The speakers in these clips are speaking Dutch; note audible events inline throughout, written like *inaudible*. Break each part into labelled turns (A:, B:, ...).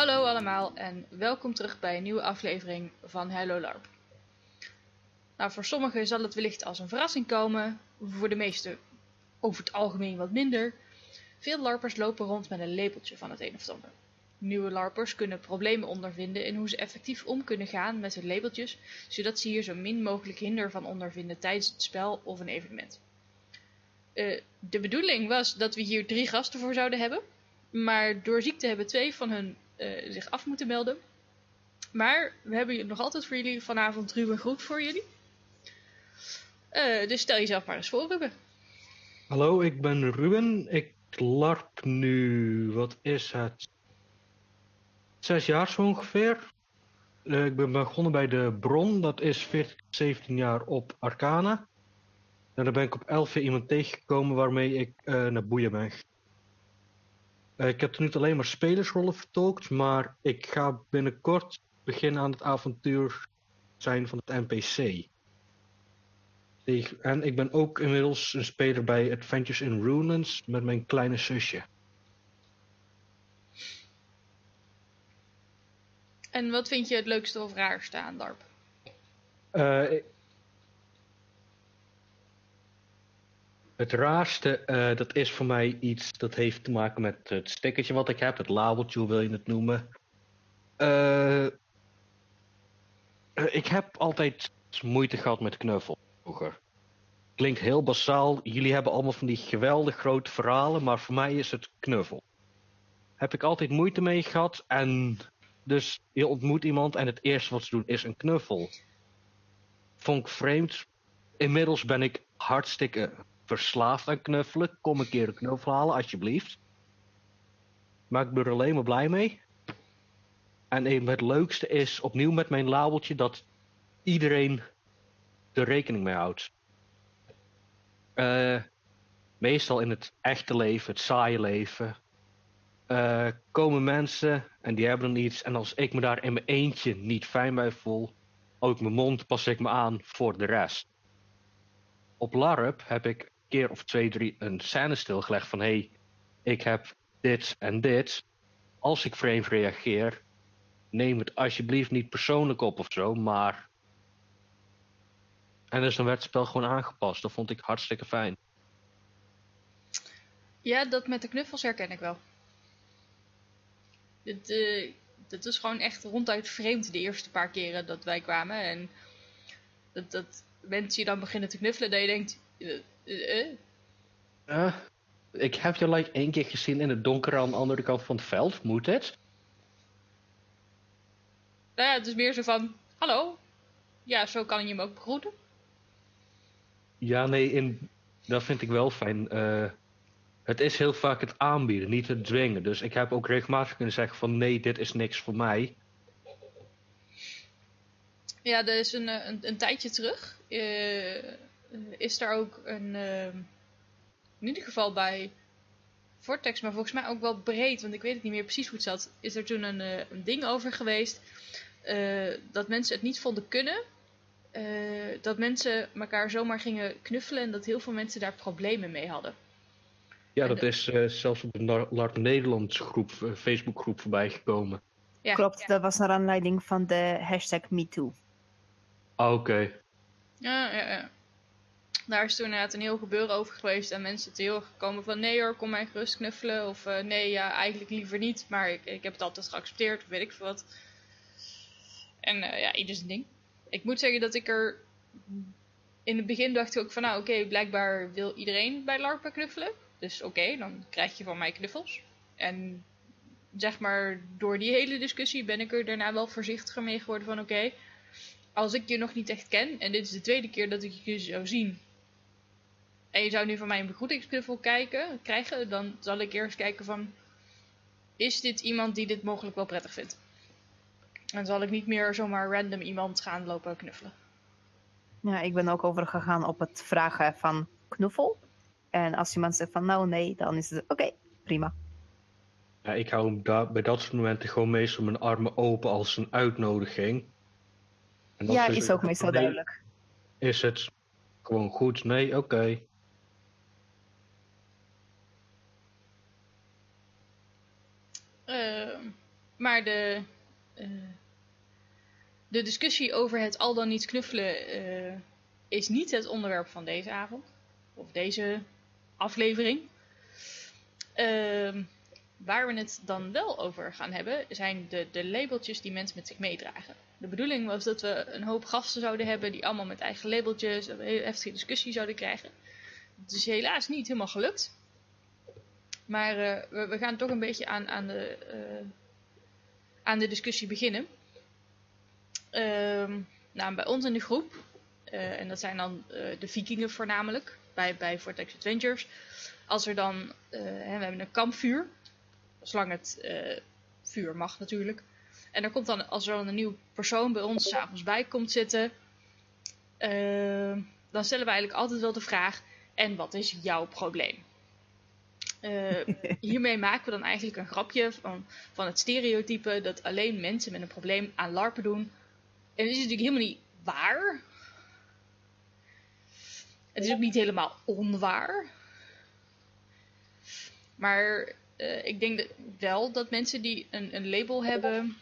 A: Hallo allemaal en welkom terug bij een nieuwe aflevering van Hello LARP. Nou, voor sommigen zal het wellicht als een verrassing komen, voor de meesten over het algemeen wat minder. Veel LARPers lopen rond met een labeltje van het een of het ander. Nieuwe LARPers kunnen problemen ondervinden in hoe ze effectief om kunnen gaan met hun labeltjes, zodat ze hier zo min mogelijk hinder van ondervinden tijdens het spel of een evenement. Uh, de bedoeling was dat we hier drie gasten voor zouden hebben, maar door ziekte hebben twee van hun uh, zich af moeten melden. Maar we hebben nog altijd voor jullie vanavond Ruben Groet voor jullie. Uh, dus stel jezelf maar eens voor, Ruben.
B: Hallo, ik ben Ruben. Ik larp nu, wat is het? Zes jaar zo ongeveer. Uh, ik ben begonnen bij de Bron, dat is 14, 17 jaar op Arcana. En dan ben ik op 11 iemand tegengekomen waarmee ik naar Boeien ben ik heb er niet alleen maar spelersrollen vertolkt, maar ik ga binnenkort beginnen aan het avontuur zijn van het NPC. En ik ben ook inmiddels een speler bij Adventures in Runelands met mijn kleine zusje.
A: En wat vind je het leukste of raarste aan DARP?
B: Uh, Het raarste, uh, dat is voor mij iets dat heeft te maken met het stickertje wat ik heb, het labeltje, wil je het noemen. Uh, ik heb altijd moeite gehad met knuffel vroeger. Klinkt heel basaal, jullie hebben allemaal van die geweldig grote verhalen, maar voor mij is het knuffel. Heb ik altijd moeite mee gehad en dus je ontmoet iemand en het eerste wat ze doen is een knuffel. Vond ik vreemd. Inmiddels ben ik hartstikke verslaafd aan knuffelen. Kom een keer een knuffel halen, alsjeblieft. Maar ik ben er alleen maar blij mee. En het leukste is opnieuw met mijn labeltje dat iedereen er rekening mee houdt. Uh, meestal in het echte leven, het saaie leven, uh, komen mensen en die hebben dan iets. En als ik me daar in mijn eentje niet fijn bij voel, ook mijn mond pas ik me aan voor de rest. Op LARP heb ik keer of twee, drie een scène stilgelegd van hé, hey, ik heb dit en dit. Als ik vreemd reageer, neem het alsjeblieft niet persoonlijk op of zo, maar. En dus dan werd het spel gewoon aangepast. Dat vond ik hartstikke fijn.
A: Ja, dat met de knuffels herken ik wel. Het, uh, het is gewoon echt ronduit vreemd de eerste paar keren dat wij kwamen. En dat, dat mensen je dan beginnen te knuffelen, dat je denkt,
B: uh, uh, ik heb je like één keer gezien in het donker aan de andere kant van het veld. Moet het?
A: Nou ja, het is meer zo van, hallo. Ja, zo kan je hem ook begroeten.
B: Ja, nee, in, dat vind ik wel fijn. Uh, het is heel vaak het aanbieden, niet het dwingen. Dus ik heb ook regelmatig kunnen zeggen van nee, dit is niks voor mij.
A: Ja, er is een, een, een tijdje terug. Uh, eh, is er ook een, ehm, in ieder geval bij Vortex, maar volgens mij ook wel breed, want ik weet het niet meer precies hoe het zat, is er toen een, eh, een ding over geweest uh, dat mensen het niet vonden kunnen. dat mensen elkaar zomaar gingen knuffelen en dat heel veel mensen daar problemen mee hadden.
B: Ja, dat is zelfs op de LARP Nederlands groep, Facebookgroep voorbij gekomen.
C: Ja, Klopt, dat was naar aanleiding van de hashtag MeToo.
B: Ah, oké.
A: Ja, ja, ja daar is toen inderdaad een heel gebeuren over geweest. En mensen te heel gekomen van nee hoor, kom mij gerust knuffelen. Of uh, nee, ja, eigenlijk liever niet. Maar ik, ik heb het altijd geaccepteerd, of weet ik veel wat. En uh, ja, ieder ding. Ik moet zeggen dat ik er... In het begin dacht ik ook van nou oké, blijkbaar wil iedereen bij LARPen knuffelen. Dus oké, dan krijg je van mij knuffels. En zeg maar, door die hele discussie ben ik er daarna wel voorzichtiger mee geworden van oké, als ik je nog niet echt ken en dit is de tweede keer dat ik je zou zien, en je zou nu van mij een begroetingsknuffel kijken, krijgen, dan zal ik eerst kijken van, is dit iemand die dit mogelijk wel prettig vindt? En zal ik niet meer zomaar random iemand gaan lopen knuffelen.
C: Ja, ik ben ook overgegaan op het vragen van knuffel. En als iemand zegt van nou nee, dan is het oké, prima.
B: Ja, ik hou bij dat soort momenten gewoon meestal mijn armen open als een uitnodiging.
C: En ja, is, is ook meestal duidelijk.
B: Is het gewoon goed? Nee, oké.
A: Maar de, eh, de discussie over het al dan niet knuffelen eh, is niet het onderwerp van deze avond. Of deze aflevering. Ehm, waar we het dan wel over gaan hebben, zijn de, de labeltjes die mensen met zich meedragen. De bedoeling was dat we een hoop gasten zouden hebben die allemaal met eigen labeltjes een heftige discussie zouden krijgen. Het is helaas niet helemaal gelukt. Maar eh, we, we, gaan toch een beetje aan, aan, de, eh, aan de discussie beginnen. Ehm, nou, bij ons in de groep, eh, en dat zijn dan de vikingen voornamelijk, bij, bij Vortex Adventures. Als er dan, we hebben een kampvuur, zolang het vuur mag natuurlijk. En er komt dan, als er dan een nieuwe persoon bij ons s'avonds bij komt zitten, dan stellen we eigenlijk altijd wel de vraag, en wat is jouw probleem? Uh, hiermee maken we dan eigenlijk een grapje van, van het stereotype dat alleen mensen met een probleem aan LARPen doen. En dat is natuurlijk helemaal niet waar. Het is ook niet helemaal onwaar. Maar uh, ik denk wel dat mensen die een, een label hebben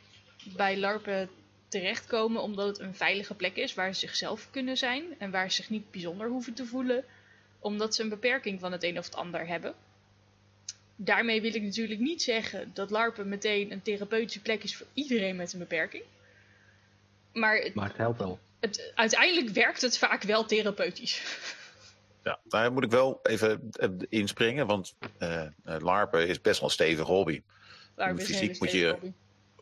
A: bij LARPen terechtkomen omdat het een veilige plek is waar ze zichzelf kunnen zijn en waar ze zich niet bijzonder hoeven te voelen omdat ze een beperking van het een of het ander hebben. Daarmee wil ik natuurlijk niet zeggen dat LARPen meteen een therapeutische plek is voor iedereen met een beperking. Maar het,
B: maar het helpt wel.
A: Het, uiteindelijk werkt het vaak wel therapeutisch. *laughs*
D: Ja, daar moet ik wel even inspringen, want uh, LARPen is best wel een stevige hobby.
A: LARPen
D: Fysiek moet je hobby.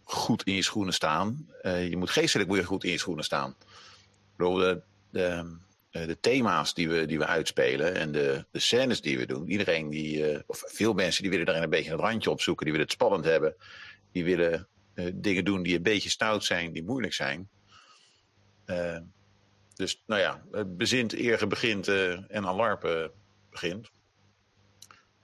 D: goed in je schoenen staan. Uh, je moet geestelijk moet je goed in je schoenen staan. Ik bedoel, de, de, eh, de thema's die we, die we uitspelen en de, de scènes die we doen. Iedereen die, uh, of veel mensen die willen daarin een beetje een randje opzoeken. Die willen het spannend hebben. Die willen uh, dingen doen die een beetje stout zijn, die moeilijk zijn. dus nou ja, het bezint eer begint en alarpen begint.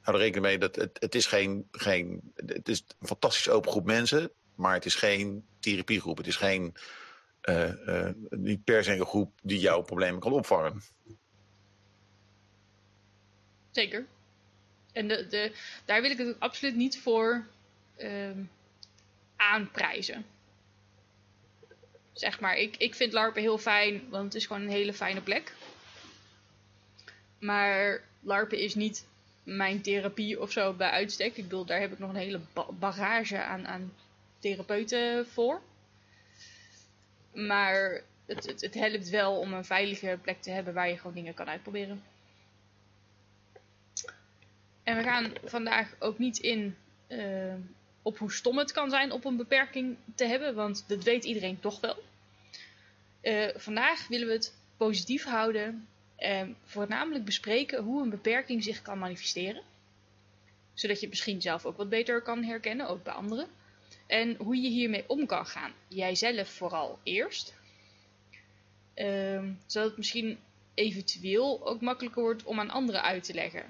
D: Hou er rekening mee dat het, het is geen, geen. Het is een fantastisch open groep mensen, maar het is geen therapiegroep. Het is geen niet per se een groep die jouw problemen kan opvangen.
A: Zeker. En de, de, daar wil ik het absoluut niet voor uh, aanprijzen. Zeg maar, ik, ik vind LARPen heel fijn, want het is gewoon een hele fijne plek. Maar LARPen is niet mijn therapie of zo bij uitstek. Ik bedoel, daar heb ik nog een hele bagage aan, aan therapeuten voor. Maar het, het, het, helpt wel om een veilige plek te hebben waar je gewoon dingen kan uitproberen. En we gaan vandaag ook niet in uh, op hoe stom het kan zijn op een beperking te hebben, want dat weet iedereen toch wel. Uh, vandaag willen we het positief houden en voornamelijk bespreken hoe een beperking zich kan manifesteren. Zodat je het misschien zelf ook wat beter kan herkennen, ook bij anderen. En hoe je hiermee om kan gaan. Jijzelf vooral eerst. Um, zodat het misschien eventueel ook makkelijker wordt om aan anderen uit te leggen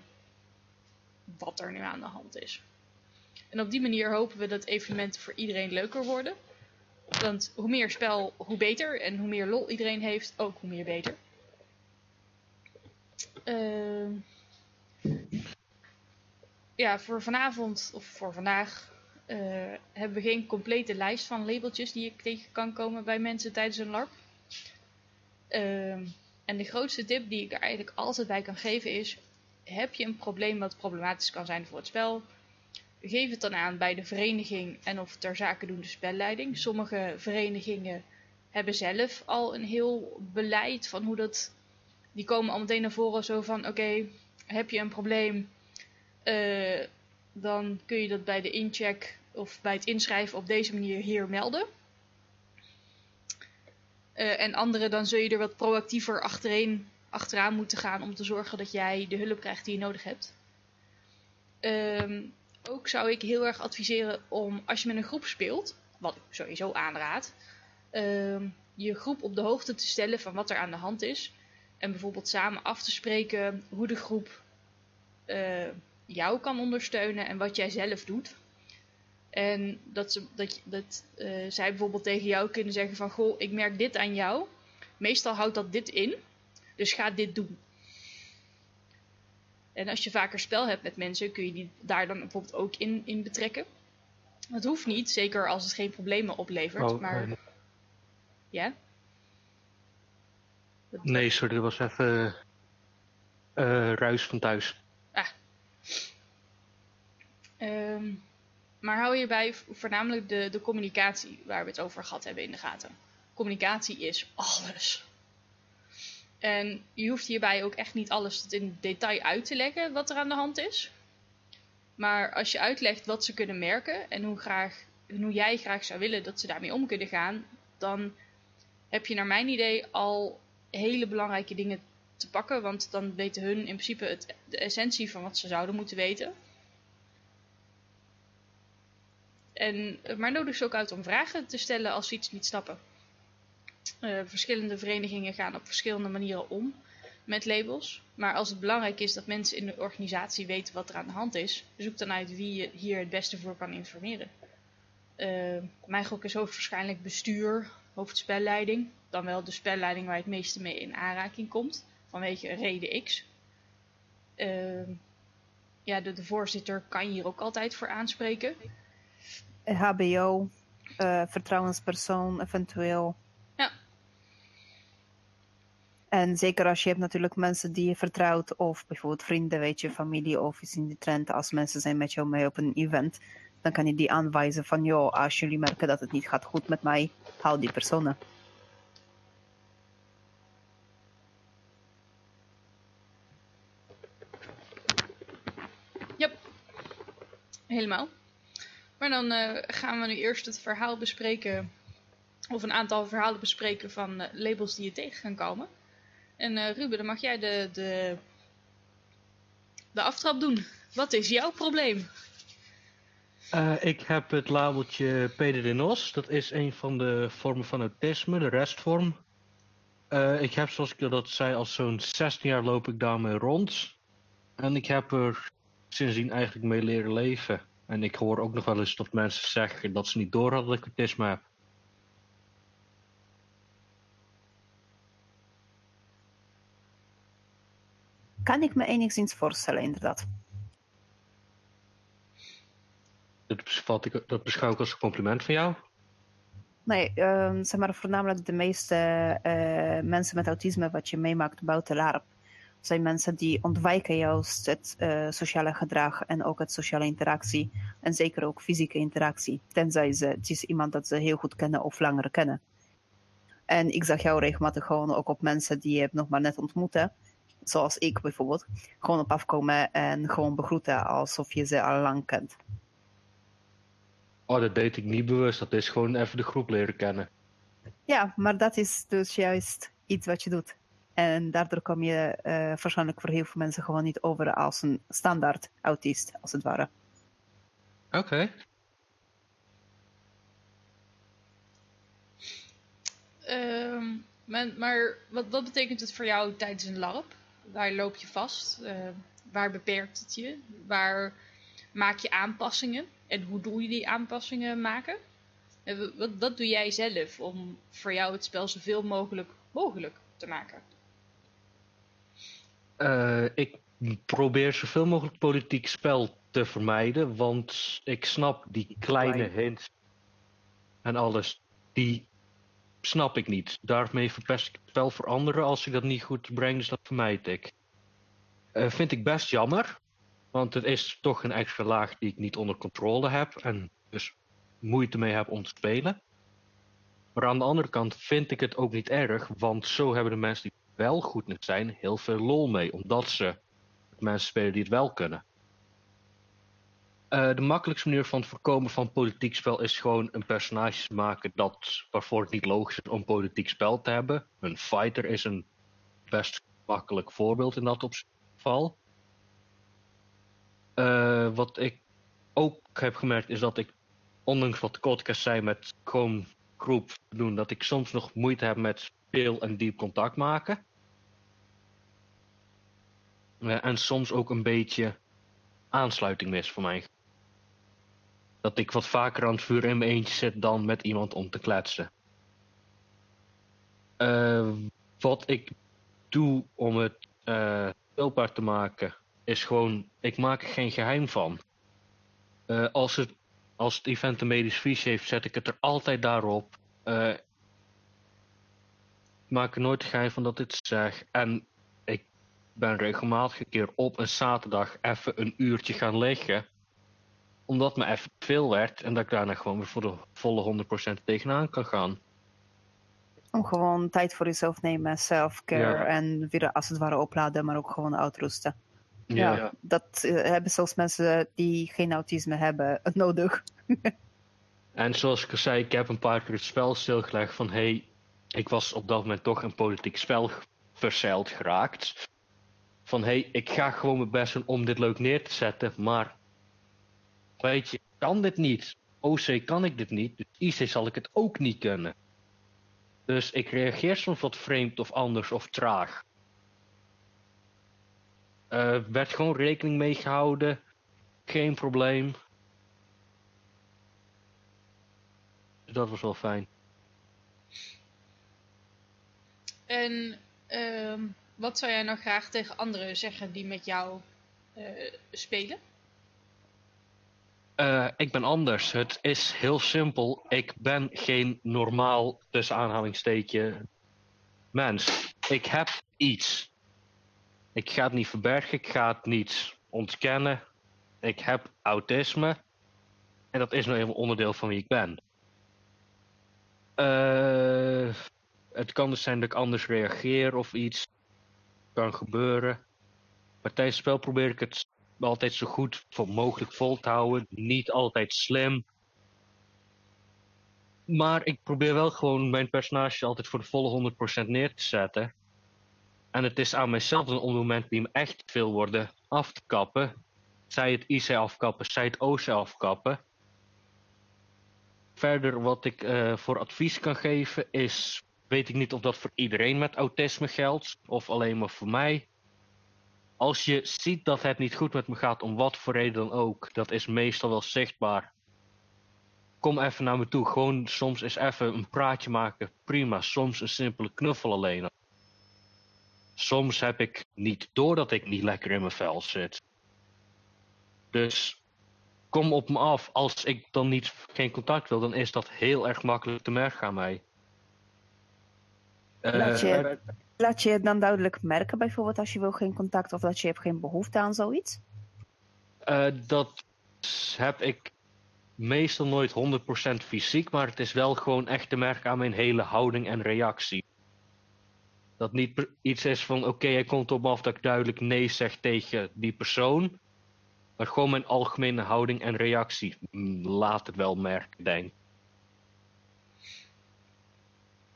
A: wat er nu aan de hand is. En op die manier hopen we dat evenementen voor iedereen leuker worden. Want hoe meer spel, hoe beter. En hoe meer lol iedereen heeft, ook hoe meer beter. Uh, ja, voor vanavond of voor vandaag uh, hebben we geen complete lijst van labeltjes die ik tegen kan komen bij mensen tijdens een LARP. Uh, en de grootste tip die ik er eigenlijk altijd bij kan geven is: heb je een probleem wat problematisch kan zijn voor het spel? Geef het dan aan bij de vereniging en of ter zake doen de spelleiding. Sommige verenigingen hebben zelf al een heel beleid van hoe dat. Die komen al meteen naar voren zo van: oké, heb je een probleem? Uh, dan kun je dat bij de incheck of bij het inschrijven op deze manier hier melden. Uh, en andere, dan zul je er wat proactiever achtereen, achteraan moeten gaan om te zorgen dat jij de hulp krijgt die je nodig hebt. Uh, ook zou ik heel erg adviseren om, als je met een groep speelt, wat ik sowieso aanraad, uh, je groep op de hoogte te stellen van wat er aan de hand is. En bijvoorbeeld samen af te spreken hoe de groep uh, jou kan ondersteunen en wat jij zelf doet. En dat, ze, dat, dat uh, zij bijvoorbeeld tegen jou kunnen zeggen van... Goh, ik merk dit aan jou. Meestal houdt dat dit in. Dus ga dit doen. En als je vaker spel hebt met mensen... kun je die daar dan bijvoorbeeld ook in, in betrekken. Het hoeft niet, zeker als het geen problemen oplevert.
B: Oh,
A: maar
B: eh,
A: ja.
B: nee, sorry, dat was even eh ruis van thuis.
A: Ehm, maar hou je bij v- voornamelijk de, de communicatie waar we het over gehad hebben in de gaten. Communicatie is alles. En je hoeft hierbij ook echt niet alles in detail uit te leggen wat er aan de hand is. Maar als je uitlegt wat ze kunnen merken en hoe, graag, hoe jij graag zou willen dat ze daarmee om kunnen gaan, dan heb je naar mijn idee al hele belangrijke dingen te pakken. Want dan weten hun in principe het, de essentie van wat ze zouden moeten weten. En, maar nodig ze ook uit om vragen te stellen als ze iets niet snappen. Eh, verschillende verenigingen gaan op verschillende manieren om met labels. Maar als het belangrijk is dat mensen in de organisatie weten wat er aan de hand is, zoek dan uit wie je hier het beste voor kan informeren. Eh, mijn gok is hoogstwaarschijnlijk bestuur, hoofdspelleiding. Dan wel de spelleiding waar je het meeste mee in aanraking komt, vanwege reden X. Eh, ja, de, de voorzitter kan je hier ook altijd voor aanspreken.
C: HBO, eh, vertrouwenspersoon eventueel.
A: Ja.
C: En zeker als je hebt natuurlijk mensen die je vertrouwt, of bijvoorbeeld vrienden, weet je, familie, of iets in die trend. Als mensen zijn met jou mee op een event, dan kan je die aanwijzen van, joh, als jullie merken dat het niet gaat goed met mij, hou die personen.
A: Yep. Helemaal. Maar dan eh, gaan we nu eerst het verhaal bespreken. Of een aantal verhalen bespreken van eh, labels die je tegen gaan komen. En eh, Ruben, dan mag jij de, de, de aftrap doen. Wat is jouw probleem?
B: Ik heb het labeltje PDD-NOS. Dat is een van de vormen van autisme, de restvorm. Ik heb, zoals ik dat zei, al zo'n 16 jaar loop ik daarmee rond. En ik heb er sindsdien eigenlijk mee leren leven. En ik hoor ook nog wel eens dat mensen zeggen dat ze niet door hadden dat ik autisme heb.
C: Kan ik me enigszins voorstellen, inderdaad.
B: Dat, ik, dat beschouw ik als een compliment van jou.
C: Nee, ehm, zeg maar voornamelijk de meeste eh, mensen met autisme wat je meemaakt buiten LARP zijn mensen die ontwijken juist het eh, sociale gedrag en ook het sociale interactie en zeker ook fysieke interactie, tenzij ze, het is iemand dat ze heel goed kennen of langer kennen. En ik zag jou regelmatig gewoon ook op mensen die je nog maar net ontmoeten, zoals ik bijvoorbeeld, gewoon op afkomen en gewoon begroeten alsof je ze al lang kent.
B: Oh, dat deed ik niet bewust. Dat is gewoon even de groep leren kennen.
C: Ja, maar dat is dus juist iets wat je doet. En daardoor kom je eh, waarschijnlijk voor heel veel mensen gewoon niet over als een standaard autist, als het ware.
B: Oké.
A: Ehm, maar maar wat, wat betekent het voor jou tijdens een LARP? Waar loop je vast? Eh, waar beperkt het je? Waar maak je aanpassingen? En hoe doe je die aanpassingen maken? En wa- wat, wat doe jij zelf om voor jou het spel zoveel mogelijk mogelijk te maken?
B: Eh, ik probeer zoveel mogelijk politiek spel te vermijden, want ik snap die kleine hints en alles, die snap ik niet. Daarmee verpest ik het spel voor anderen als ik dat niet goed breng, dus dat vermijd ik. Eh, vind ik best jammer, want het is toch een extra laag die ik niet onder controle heb en dus moeite mee heb om te spelen. Maar aan de andere kant vind ik het ook niet erg, want zo hebben de mensen die wel goed zijn heel veel lol mee, omdat ze mensen spelen die het wel kunnen. Eh, de makkelijkste manier van het voorkomen van politiek spel is gewoon een personage maken dat, waarvoor het niet logisch is om politiek spel te hebben. Een fighter is een best makkelijk voorbeeld in dat geval. Eh, wat ik ook heb gemerkt is dat ik, ondanks wat de podcast zei met gewoon groep doen, dat ik soms nog moeite heb met veel en diep contact maken. Eh, en soms ook een beetje aansluiting mis voor mij. Dat ik wat vaker aan het vuur in mijn eentje zit dan met iemand om te kletsen. Eh, wat ik doe om het speelbaar te maken, is gewoon, ik maak er geen geheim van. Als, het, Als het event een medisch visie heeft, zet ik het er altijd daarop. Ik maak er nooit geheim van dat ik het zeg. En ik ben regelmatig een keer op een zaterdag even een uurtje gaan liggen. Omdat me even veel werd en dat ik daarna gewoon weer voor de volle 100% tegenaan kan gaan.
C: Om gewoon tijd voor jezelf nemen, self-care
B: Ja.
C: en weer als het ware opladen, maar ook gewoon uitrusten.
B: Ja.
C: Ja, dat eh, hebben zelfs mensen die geen autisme hebben *laughs* nodig.
B: En zoals ik al zei, ik heb een paar keer het spel stilgelegd van hey, ik was op dat moment toch een politiek spel verzeild geraakt. Van hey, ik ga gewoon mijn best doen om dit leuk neer te zetten, maar weet je, kan dit niet. OC kan ik dit niet, dus IC zal ik het ook niet kunnen. Dus ik reageer soms wat vreemd of anders of traag. Eh, werd gewoon rekening mee gehouden, geen probleem. Dus dat was wel fijn.
A: En ehm, wat zou jij nou graag tegen anderen zeggen die met jou eh, spelen?
B: Eh, ik ben anders. Het is heel simpel. Ik ben geen normaal, tussen aanhalingstekens, mens. Ik heb iets. Ik ga het niet verbergen, ik ga het niet ontkennen. Ik heb autisme. En dat is nou even onderdeel van wie ik ben. Eh, het kan dus zijn dat ik anders reageer of iets. Kan gebeuren. Maar tijdens het spel probeer ik het altijd zo goed mogelijk vol te houden. Niet altijd slim. Maar ik probeer wel gewoon mijn personage altijd voor de volle 100% neer te zetten. En het is aan mijzelf het moment die me echt veel worden af te kappen. Zij het IC afkappen, zij het OC afkappen. Verder wat ik eh, voor advies kan geven is... Weet ik niet of dat voor iedereen met autisme geldt. Of alleen maar voor mij als je ziet dat het niet goed met me gaat, om wat voor reden dan ook, dat is meestal wel zichtbaar. Kom even naar me toe. Gewoon soms eens even een praatje maken. Prima. Soms een simpele knuffel alleen. al. Soms heb ik niet door dat ik niet lekker in mijn vel zit. Dus kom op me af. Als ik dan niet geen contact wil, dan is dat heel erg makkelijk te merken aan mij. Eh,
C: Laat je, laat je het dan duidelijk merken, bijvoorbeeld als je wil geen contact of dat je hebt geen behoefte aan zoiets?
B: Eh, dat heb ik meestal nooit 100% fysiek, maar het is wel gewoon echt te merken aan mijn hele houding en reactie. Dat niet iets is van, oké, hij komt op me af dat ik duidelijk nee zeg tegen die persoon. Maar gewoon mijn algemene houding en reactie mm, laat het wel merken, denk ik.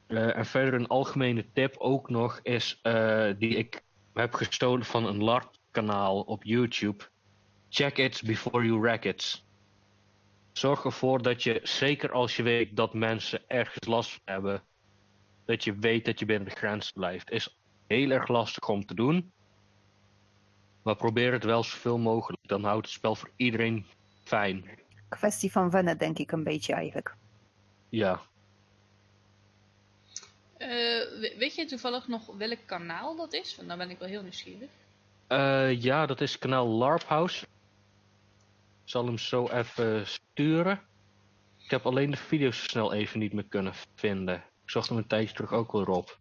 B: Eh, en verder een algemene tip ook nog is, eh, die ik heb gestolen van een LARP-kanaal op YouTube. Check it before you wreck it. Zorg ervoor dat je, zeker als je weet dat mensen ergens last van hebben, dat je weet dat je binnen de grens blijft. Is heel erg lastig om te doen. Maar probeer het wel zoveel mogelijk. Dan houdt het spel voor iedereen fijn.
C: Kwestie van wennen, denk ik een beetje eigenlijk.
B: Ja.
A: Eh, we- weet je toevallig nog welk kanaal dat is? Want dan ben ik wel heel nieuwsgierig.
B: Eh, ja, dat is kanaal LARP House. Ik zal hem zo even sturen. Ik heb alleen de video's zo snel even niet meer kunnen vinden. Ik zocht hem een tijdje terug ook wel op.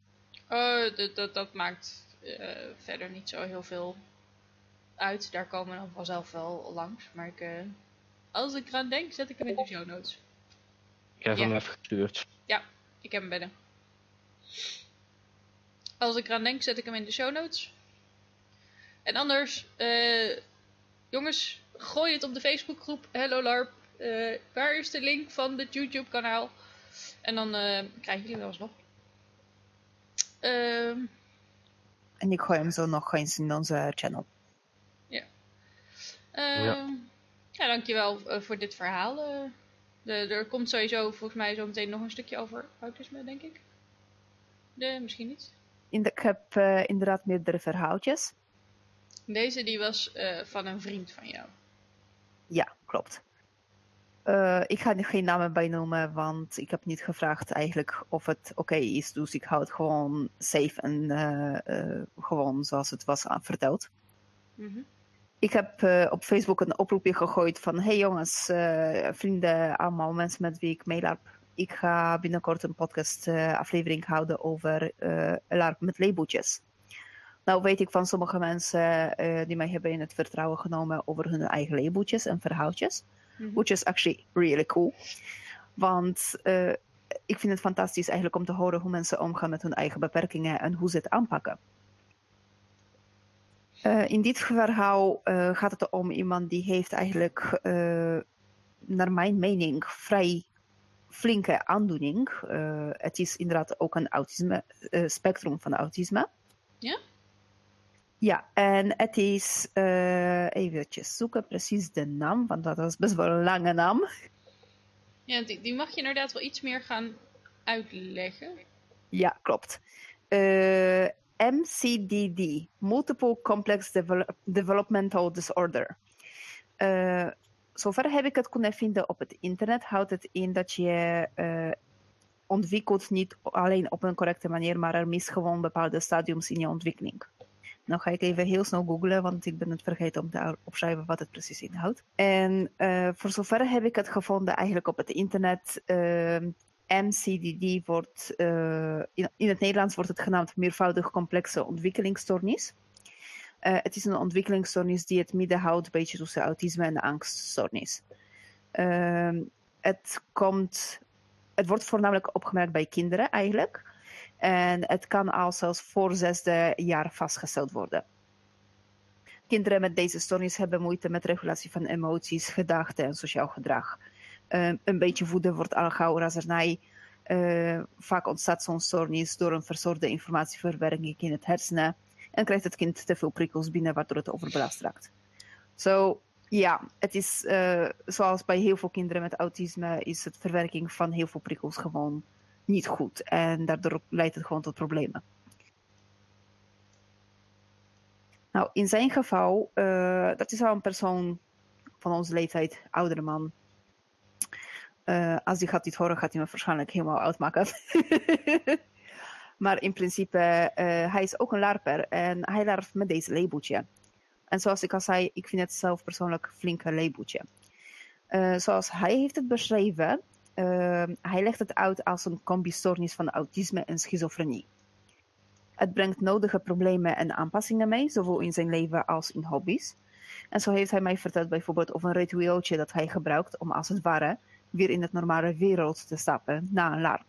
A: Oh, dat, maakt eh, verder niet zo heel veel uit. Daar komen we dan vanzelf wel langs. Maar ik, als ik eraan denk, zet ik hem in de show notes.
B: Ik heb
A: Ja.
B: hem even gestuurd.
A: Ik heb hem binnen. Als ik eraan denk, zet ik hem in de show notes. En anders, eh, jongens, gooi het op de Facebookgroep Hello LARP. Eh, waar is de link van dit YouTube kanaal? En dan eh, krijgen jullie wel eens nog. Ehm
C: En ik gooi hem zo nog eens in onze channel.
A: Ehm, ja. dankjewel eh, voor dit verhaal. eh. de, er komt sowieso volgens mij zo meteen nog een stukje over autisme, denk ik. De, misschien niet.
C: In de, ik heb eh, inderdaad meerdere verhaaltjes.
A: Deze die was eh, van een vriend van jou.
C: Ja, klopt. Eh, ik ga er geen namen bij noemen, want ik heb niet gevraagd eigenlijk of het oké is. Dus ik hou het gewoon safe en gewoon zoals het was verteld.
A: Mhm.
C: ik heb op Facebook een oproepje gegooid van hey jongens, vrienden, allemaal mensen met wie ik meelarp. Ik ga binnenkort een podcast uh, aflevering houden over LARP met labeltjes. Nou weet ik van sommige mensen die mij hebben in het vertrouwen genomen over hun eigen labeltjes en verhaaltjes. Mm -hmm. Which is actually really cool. Want ik vind het fantastisch eigenlijk om te horen hoe mensen omgaan met hun eigen beperkingen en hoe ze het aanpakken. Uh, in dit verhaal uh, gaat het om iemand die heeft eigenlijk, naar mijn mening, vrij flinke aandoening. het is inderdaad ook een autisme, spectrum van autisme.
A: Ja?
C: Ja, en het is, even zoeken precies de naam, want dat is best wel een lange naam.
A: Ja, die, die mag je inderdaad wel iets meer gaan uitleggen.
C: Ja, klopt. MCDD, Multiple Complex Devel Developmental Disorder. Uh, zover heb ik het kunnen vinden op het internet. Houdt het in dat je uh, ontwikkelt niet alleen op een correcte manier, maar er mist gewoon bepaalde stadiums in je ontwikkeling. Nou ga ik even heel snel googlen, want ik ben het vergeten om te opschrijven wat het precies inhoudt. En uh, voor zover heb ik het gevonden eigenlijk op het internet. Uh, MCDD wordt, in, in, het Nederlands wordt het genaamd meervoudig complexe ontwikkelingsstoornis. Het is een ontwikkelingsstoornis die het midden houdt, een beetje tussen autisme en angststoornis. Ehm, het, komt, het wordt voornamelijk opgemerkt bij kinderen eigenlijk. En het kan al zelfs voor zesde jaar vastgesteld worden. Kinderen met deze stoornis hebben moeite met regulatie van emoties, gedachten en sociaal gedrag. Uh, een beetje woede wordt al gauw razernij. Uh, vaak ontstaat zo'n stoornis door een verstoorde informatieverwerking in het hersenen. En krijgt het kind te veel prikkels binnen, waardoor het overbelast raakt. Zo, ja, het is uh, zoals bij heel veel kinderen met autisme, is het verwerking van heel veel prikkels gewoon niet goed. En daardoor leidt het gewoon tot problemen. Nou, in zijn geval, uh, dat is wel een persoon van onze leeftijd, oudere man. Uh, als hij gaat dit horen, gaat hij me waarschijnlijk helemaal oud maken. *laughs* maar in principe, uh, hij is ook een larper en hij larpt met deze labeltje. En zoals ik al zei, ik vind het zelf persoonlijk flinke labeltje. zoals hij heeft het beschreven, uh, hij legt het uit als een combi-stoornis van autisme en schizofrenie. Het brengt nodige problemen en aanpassingen mee, zowel in zijn leven als in hobby's. En zo heeft hij mij verteld bijvoorbeeld over een ritueeltje dat hij gebruikt om als het ware weer in het normale wereld te stappen na een LARP.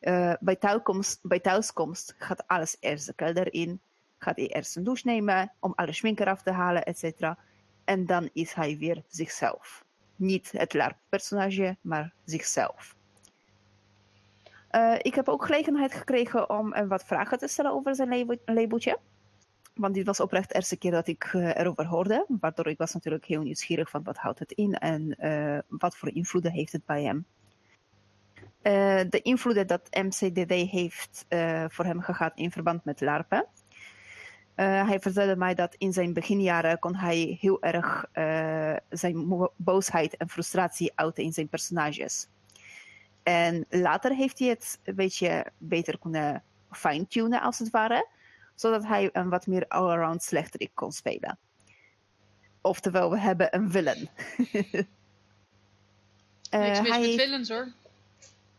C: Uh, bij, thuiskomst, bij thuiskomst gaat alles eerst de kelder in, gaat hij eerst een douche nemen om alle schmink eraf te halen, etc. En dan is hij weer zichzelf niet het LARP-personage, maar zichzelf. Uh, ik heb ook gelegenheid gekregen om uh, wat vragen te stellen over zijn lab labeltje. Want dit was oprecht de eerste keer dat ik erover hoorde. Waardoor ik was natuurlijk heel nieuwsgierig van wat houdt het in en wat voor invloeden heeft het bij hem. De invloeden dat MCDD heeft voor hem gehad in verband met LARPen. Uh, hij vertelde mij dat in zijn beginjaren kon hij heel erg uh, zijn boosheid en frustratie uiten in zijn personages. En later heeft hij het een beetje beter kunnen fine-tunen als het ware, zodat hij een wat meer all-around slechterik kon spelen. Oftewel, we hebben een villain.
A: uh, Niks mis hij... met villains hoor.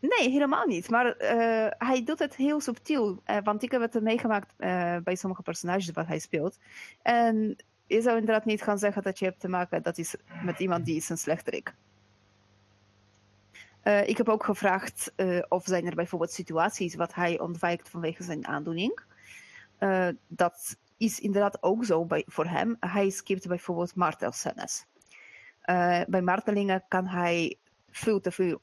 C: Nee, helemaal niet. Maar uh, hij doet het heel subtiel. Uh, want ik heb het meegemaakt uh, bij sommige personages wat hij speelt. En je zou inderdaad niet gaan zeggen dat je hebt te maken dat is met iemand die is een slechterik. ik heb ook gevraagd of zijn er bijvoorbeeld situaties wat hij ontwijkt vanwege zijn aandoening. dat is inderdaad ook zo bij, voor hem. Hij skipt bijvoorbeeld martelscènes. bij martelingen kan hij veel te veel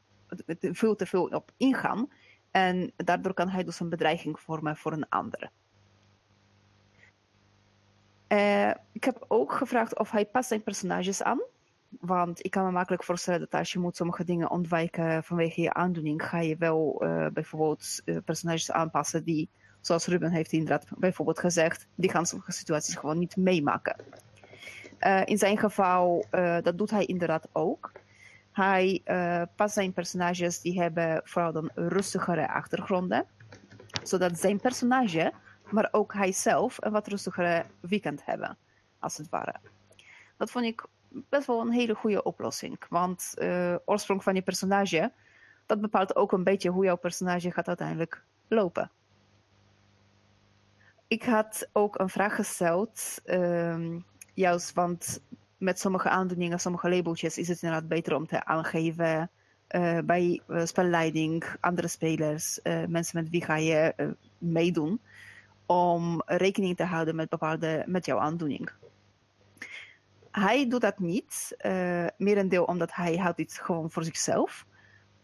C: veel te veel op ingaan. En daardoor kan hij dus een bedreiging vormen voor een ander. Uh, ik heb ook gevraagd of hij past zijn personages aan. Want ik kan me makkelijk voorstellen dat als je moet sommige dingen ontwijken vanwege je aandoening, ga je wel uh, bijvoorbeeld uh, personages aanpassen die, zoals Ruben heeft inderdaad bijvoorbeeld gezegd, die gaan sommige situaties gewoon niet meemaken. in zijn geval, dat doet hij inderdaad ook. Hij uh, past zijn personages, die hebben vooral dan rustigere achtergronden. Zodat zijn personage, maar ook hij zelf, een wat rustigere weekend hebben. als het ware. Dat vond ik best wel een hele goede oplossing. Want uh, oorsprong van je personage, dat bepaalt ook een beetje hoe jouw personage gaat uiteindelijk lopen. Ik had ook een vraag gesteld, um, juist, want met sommige aandoeningen, sommige labeltjes is het inderdaad beter om te aangeven uh, bij uh, spelleiding, andere spelers, uh, mensen met wie ga je meedoen, om rekening te houden met bepaalde, met jouw aandoening. Hij doet dat niet, merendeel omdat hij houdt dit gewoon voor zichzelf.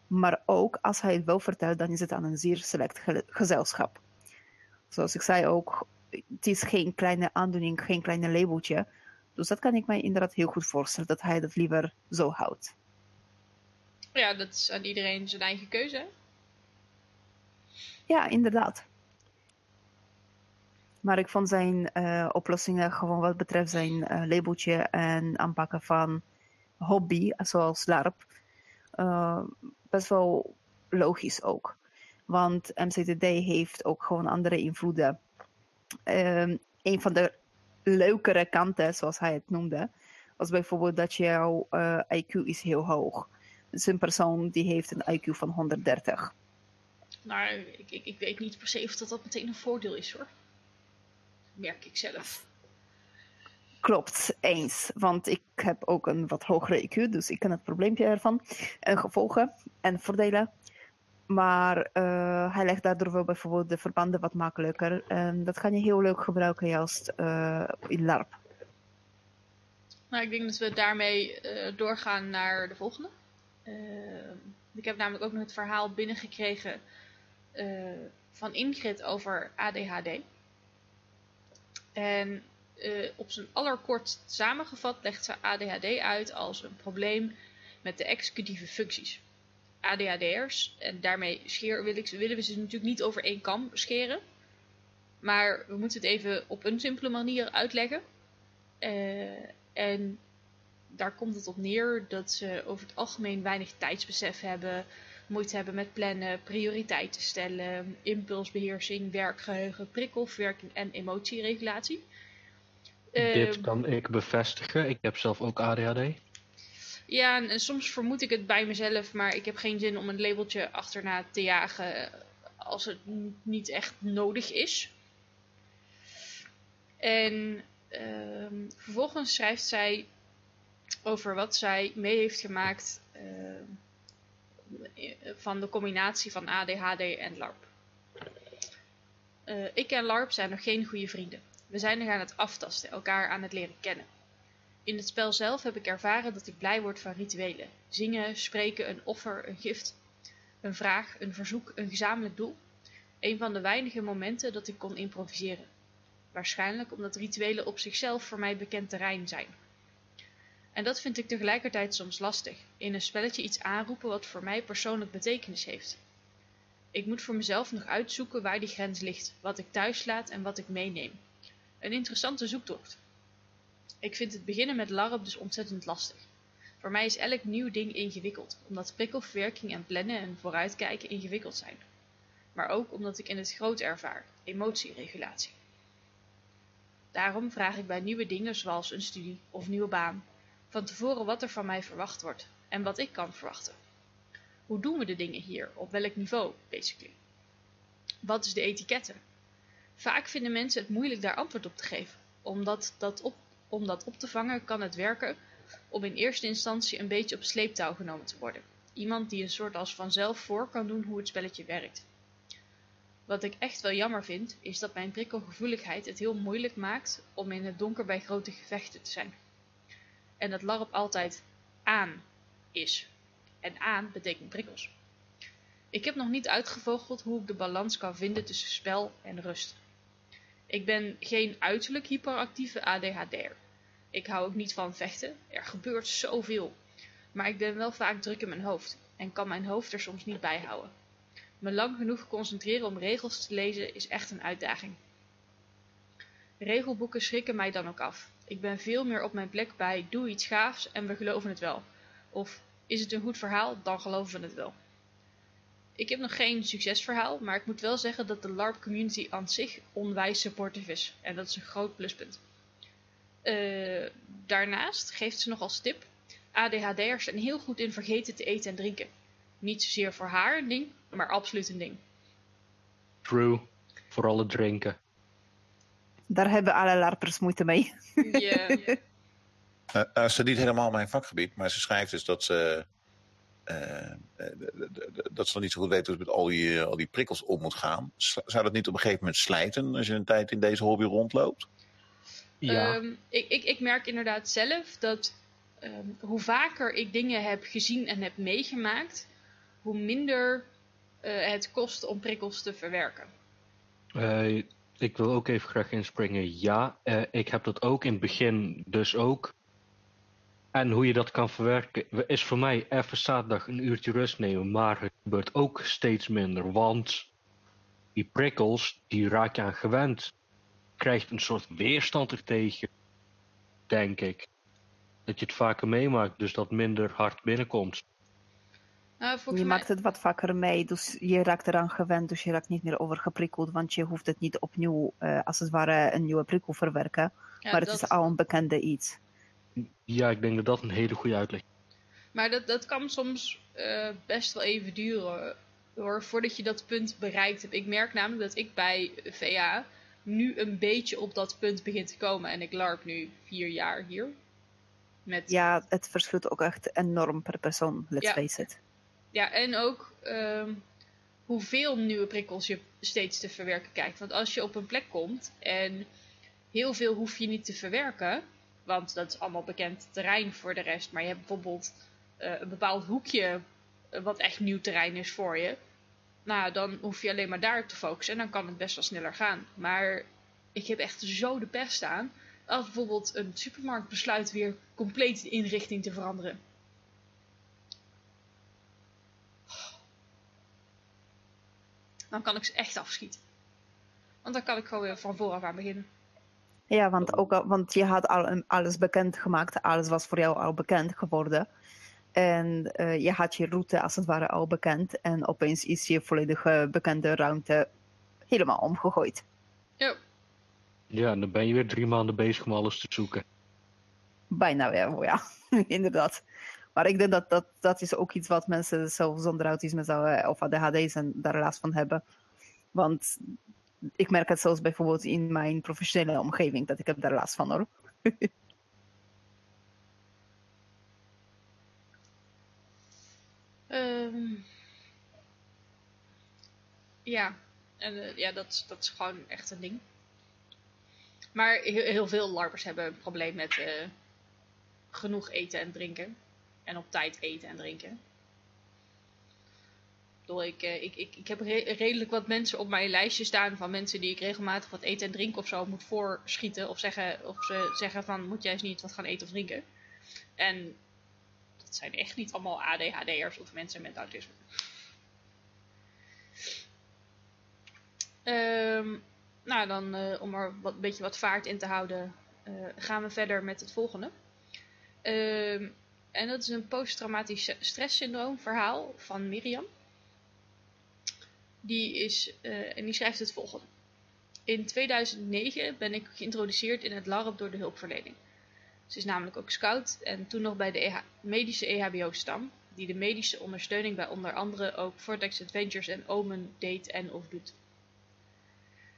C: Maar ook als hij het wel vertelt, dan is het aan een zeer select gezelschap. Zoals ik zei ook, het is geen kleine aandoening, geen kleine labeltje. Dus dat kan ik mij inderdaad heel goed voorstellen, dat hij dat liever zo houdt.
A: Ja, dat is aan iedereen zijn eigen keuze.
C: Ja, inderdaad. Maar ik vond zijn uh, oplossingen gewoon wat betreft zijn uh, labeltje en aanpakken van hobby, zoals LARP, uh, best wel logisch ook. Want MCTD heeft ook gewoon andere invloeden. Um, een van de leukere kanten, zoals hij het noemde, was bijvoorbeeld dat jouw IQ is heel hoog is een persoon die heeft een IQ van 130.
A: Nou, ik, ik, ik weet niet per se of dat, dat meteen een voordeel is hoor. Merk ik zelf.
C: Klopt, eens. Want ik heb ook een wat hogere IQ, dus ik ken het probleempje ervan. En gevolgen en voordelen. Maar uh, hij legt daardoor wel bijvoorbeeld de verbanden wat makkelijker. En dat kan je heel leuk gebruiken juist uh, in LARP.
A: Nou, ik denk dat we daarmee uh, doorgaan naar de volgende. Ik heb namelijk ook nog het verhaal binnengekregen van Ingrid over ADHD. En op zijn allerkort samengevat legt ze ADHD uit als een probleem met de executieve functies. ADHD'ers, en daarmee scheer, wil ik, willen we ze natuurlijk niet over één kam scheren. Maar we moeten het even op een simpele manier uitleggen. en daar komt het op neer dat ze over het algemeen weinig tijdsbesef hebben, moeite hebben met plannen, prioriteiten stellen, impulsbeheersing, werkgeheugen, prikkelverwerking en emotieregulatie.
B: Dit uh, kan ik bevestigen. Ik heb zelf ook ADHD.
A: Ja, en, soms vermoed ik het bij mezelf, maar ik heb geen zin om een labeltje achterna te jagen als het niet echt nodig is. En uh, vervolgens schrijft zij over wat zij mee heeft gemaakt uh, van de combinatie van ADHD en LARP. Uh, ik en LARP zijn nog geen goede vrienden. We zijn nog aan het aftasten, elkaar aan het leren kennen. In het spel zelf heb ik ervaren dat ik blij word van rituelen. Zingen, spreken, een offer, een gift, een vraag, een verzoek, een gezamenlijk doel. Een van de weinige momenten dat ik kon improviseren. Waarschijnlijk omdat rituelen op zichzelf voor mij bekend terrein zijn. En dat vind ik tegelijkertijd soms lastig, in een spelletje iets aanroepen wat voor mij persoonlijk betekenis heeft. Ik moet voor mezelf nog uitzoeken waar die grens ligt, wat ik thuis laat en wat ik meeneem. Een interessante zoektocht. Ik vind het beginnen met LARP dus ontzettend lastig. Voor mij is elk nieuw ding ingewikkeld, omdat prikkelverwerking en plannen en vooruitkijken ingewikkeld zijn. Maar ook omdat ik in het groot ervaar, emotieregulatie. Daarom vraag ik bij nieuwe dingen zoals een studie of nieuwe baan van tevoren wat er van mij verwacht wordt en wat ik kan verwachten. Hoe doen we de dingen hier? Op welk niveau, basically? Wat is de etikette? Vaak vinden mensen het moeilijk daar antwoord op te geven. Omdat dat op, om dat op te vangen kan het werken om in eerste instantie een beetje op sleeptouw genomen te worden. Iemand die een soort als vanzelf voor kan doen hoe het spelletje werkt. Wat ik echt wel jammer vind, is dat mijn prikkelgevoeligheid het heel moeilijk maakt om in het donker bij grote gevechten te zijn en dat LARP altijd aan is. En aan betekent prikkels. Ik heb nog niet uitgevogeld hoe ik de balans kan vinden tussen spel en rust. Ik ben geen uiterlijk hyperactieve ADHD'er. Ik hou ook niet van vechten, er gebeurt zoveel. Maar ik ben wel vaak druk in mijn hoofd en kan mijn hoofd er soms niet bij houden. Me lang genoeg concentreren om regels te lezen is echt een uitdaging. Regelboeken schrikken mij dan ook af. Ik ben veel meer op mijn plek bij doe iets gaafs en we geloven het wel. Of is het een goed verhaal, dan geloven we het wel. Ik heb nog geen succesverhaal, maar ik moet wel zeggen dat de LARP community aan zich onwijs supportive is. En dat is een groot pluspunt. Eh, daarnaast geeft ze nog als tip: ADHD'ers zijn heel goed in vergeten te eten en drinken. Niet zozeer voor haar een ding, maar absoluut een ding.
B: True. Vooral het drinken.
C: Daar hebben alle larpers moeite mee.
A: Ja.
D: Uh, uh, is niet helemaal mijn vakgebied, maar ze schrijft dus dat ze. Uh, dat ze nog niet zo goed weten hoe ze met al die, al die prikkels om moet gaan. Zou dat niet op een gegeven moment slijten als je een tijd in deze hobby rondloopt?
A: Ja. Um, ik, ik, ik merk inderdaad zelf dat um, hoe vaker ik dingen heb gezien en heb meegemaakt, hoe minder het kost om prikkels te verwerken.
B: ik wil ook even graag inspringen. Ja, ik heb dat ook in het begin dus ook. En hoe je dat kan verwerken is voor mij even zaterdag een uurtje rust nemen. Maar het gebeurt ook steeds minder. Want die prikkels, die raak je aan gewend. Krijgt een soort weerstand er tegen. Denk ik. Dat je het vaker meemaakt, dus dat minder hard binnenkomt.
C: Uh, je mij... maakt het wat vaker mee, dus je raakt eraan gewend, dus je raakt niet meer overgeprikkeld, want je hoeft het niet opnieuw, uh, als het ware, een nieuwe prikkel verwerken. Ja, maar het is al een bekende iets.
B: Ja, ik denk dat dat een hele goede uitleg is.
A: Maar dat, dat kan soms uh, best wel even duren hoor, voordat je dat punt bereikt hebt. Ik merk namelijk dat ik bij VA nu een beetje op dat punt begin te komen. En ik larp nu vier jaar hier.
C: Met... Ja, het verschilt ook echt enorm per persoon, let's ja. face it.
A: Ja, en ook um, hoeveel nieuwe prikkels je steeds te verwerken kijkt. Want als je op een plek komt en heel veel hoef je niet te verwerken want dat is allemaal bekend terrein voor de rest. Maar je hebt bijvoorbeeld uh, een bepaald hoekje uh, wat echt nieuw terrein is voor je. Nou, dan hoef je alleen maar daar te focussen en dan kan het best wel sneller gaan. Maar ik heb echt zo de pest aan als bijvoorbeeld een supermarkt besluit weer compleet de inrichting te veranderen. Dan kan ik ze echt afschieten. Want dan kan ik gewoon weer van vooraf aan beginnen.
C: Ja, want, ook, want je had al alles bekend gemaakt. Alles was voor jou al bekend geworden. En uh, je had je route als het ware al bekend. En opeens is je volledige bekende ruimte helemaal omgegooid.
A: Ja.
B: Ja, en dan ben je weer drie maanden bezig om alles te zoeken.
C: Bijna weer, ja. *laughs* Inderdaad. Maar ik denk dat, dat dat is ook iets wat mensen zelf zonder autisme zouden, of ADHD en daar last van hebben. Want ik merk het zelfs bijvoorbeeld in mijn professionele omgeving, dat ik heb daar last van hoor. *laughs*
A: um, ja, en uh, ja, dat, dat is gewoon echt een ding. Maar heel, veel larpers hebben een probleem met uh, genoeg eten en drinken. En op tijd eten en drinken ik, eh, ik, ik, ik heb redelijk wat mensen op mijn lijstje staan van mensen die ik regelmatig wat eten en drinken of zo moet voorschieten. Of, zeggen, of ze zeggen van moet jij eens niet wat gaan eten of drinken. En dat zijn echt niet allemaal ADHD'ers of mensen met autisme. Um, nou, dan uh, om er wat, een beetje wat vaart in te houden, uh, gaan we verder met het volgende. Um, en dat is een posttraumatisch stresssyndroom verhaal van Miriam die, is, uh, en die schrijft het volgende. In 2009 ben ik geïntroduceerd in het LARP door de hulpverlening. Ze is namelijk ook scout en toen nog bij de EH medische EHBO-stam, die de medische ondersteuning bij onder andere ook Vortex Adventures en Omen deed en of doet.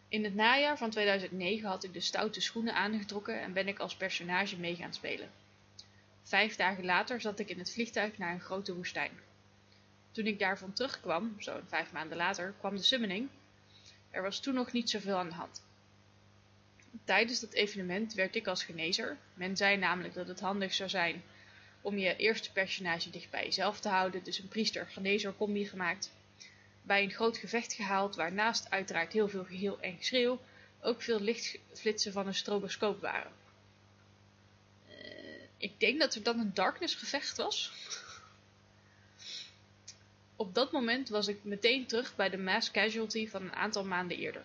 A: In het najaar van 2009 had ik de stoute schoenen aangetrokken en ben ik als personage mee gaan spelen. Vijf dagen later zat ik in het vliegtuig naar een grote woestijn. Toen ik daarvan terugkwam, zo'n vijf maanden later, kwam de summoning. Er was toen nog niet zoveel aan de hand. Tijdens dat evenement werd ik als genezer. Men zei namelijk dat het handig zou zijn om je eerste personage dicht bij jezelf te houden, dus een priester-genezer combi gemaakt. Bij een groot gevecht gehaald, waar naast uiteraard heel veel geheel en geschreeuw, ook veel lichtflitsen van een stroboscoop waren. Uh, ik denk dat er dan een darkness gevecht was. Op dat moment was ik meteen terug bij de mass casualty van een aantal maanden eerder.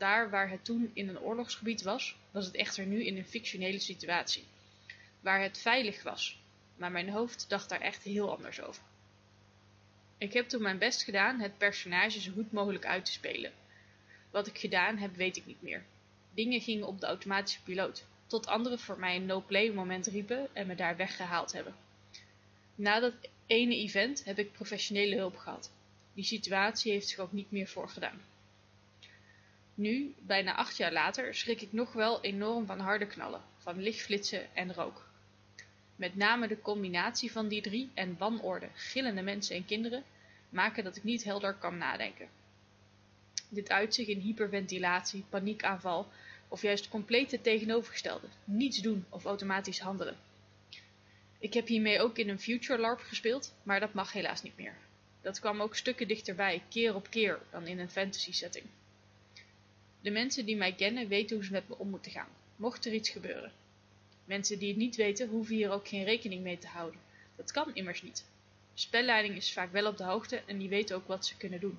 A: Daar waar het toen in een oorlogsgebied was, was het echter nu in een fictionele situatie. Waar het veilig was, maar mijn hoofd dacht daar echt heel anders over. Ik heb toen mijn best gedaan het personage zo goed mogelijk uit te spelen. Wat ik gedaan heb, weet ik niet meer. Dingen gingen op de automatische piloot. tot anderen voor mij een no-play moment riepen en me daar weggehaald hebben. Na dat ene event heb ik professionele hulp gehad. Die situatie heeft zich ook niet meer voorgedaan. Nu, bijna acht jaar later, schrik ik nog wel enorm van harde knallen, van lichtflitsen en rook. Met name de combinatie van die drie en wanorde, gillende mensen en kinderen maken dat ik niet helder kan nadenken. Dit uit zich in hyperventilatie, paniekaanval of juist compleet het tegenovergestelde, niets doen of automatisch handelen. Ik heb hiermee ook in een Future LARP gespeeld, maar dat mag helaas niet meer. Dat kwam ook stukken dichterbij, keer op keer, dan in een fantasy setting. De mensen die mij kennen weten hoe ze met me om moeten gaan, mocht er iets gebeuren. Mensen die het niet weten, hoeven hier ook geen rekening mee te houden. Dat kan immers niet. Spelleiding is vaak wel op de hoogte en die weten ook wat ze kunnen doen.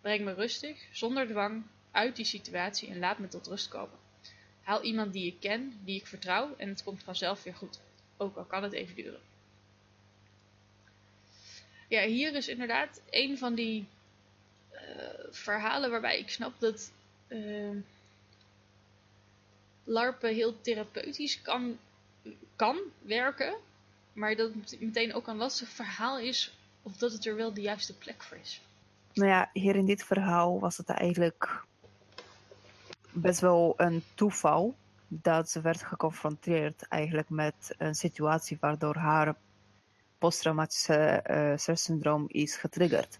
A: Breng me rustig, zonder dwang, uit die situatie en laat me tot rust komen. Haal iemand die ik ken, die ik vertrouw en het komt vanzelf weer goed. Ook al kan het even duren. Ja, hier is inderdaad een van die uh, verhalen waarbij ik snap dat uh, LARPen heel therapeutisch kan, kan werken, maar dat het meteen ook een lastig verhaal is of dat het er wel de juiste plek voor is.
C: Nou ja, hier in dit verhaal was het eigenlijk best wel een toeval dat ze werd geconfronteerd eigenlijk met een situatie waardoor haar posttraumatische uh, stresssyndroom is getriggerd.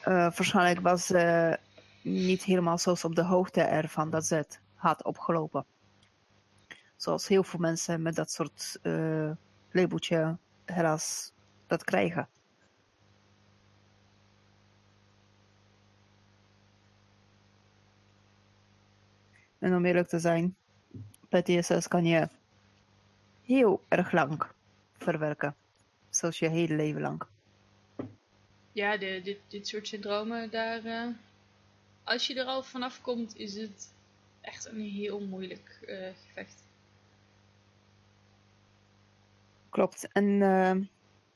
C: Uh, waarschijnlijk was ze niet helemaal zo op de hoogte ervan dat ze het had opgelopen. Zoals heel veel mensen met dat soort uh, labeltje helaas dat krijgen. En om eerlijk te zijn, PTSS kan je heel erg lang verwerken. Zelfs je hele leven lang.
A: Ja, dit, dit soort syndromen, daar, uh, als je er al vanaf komt, is het echt een heel moeilijk uh, gevecht.
C: Klopt. En uh,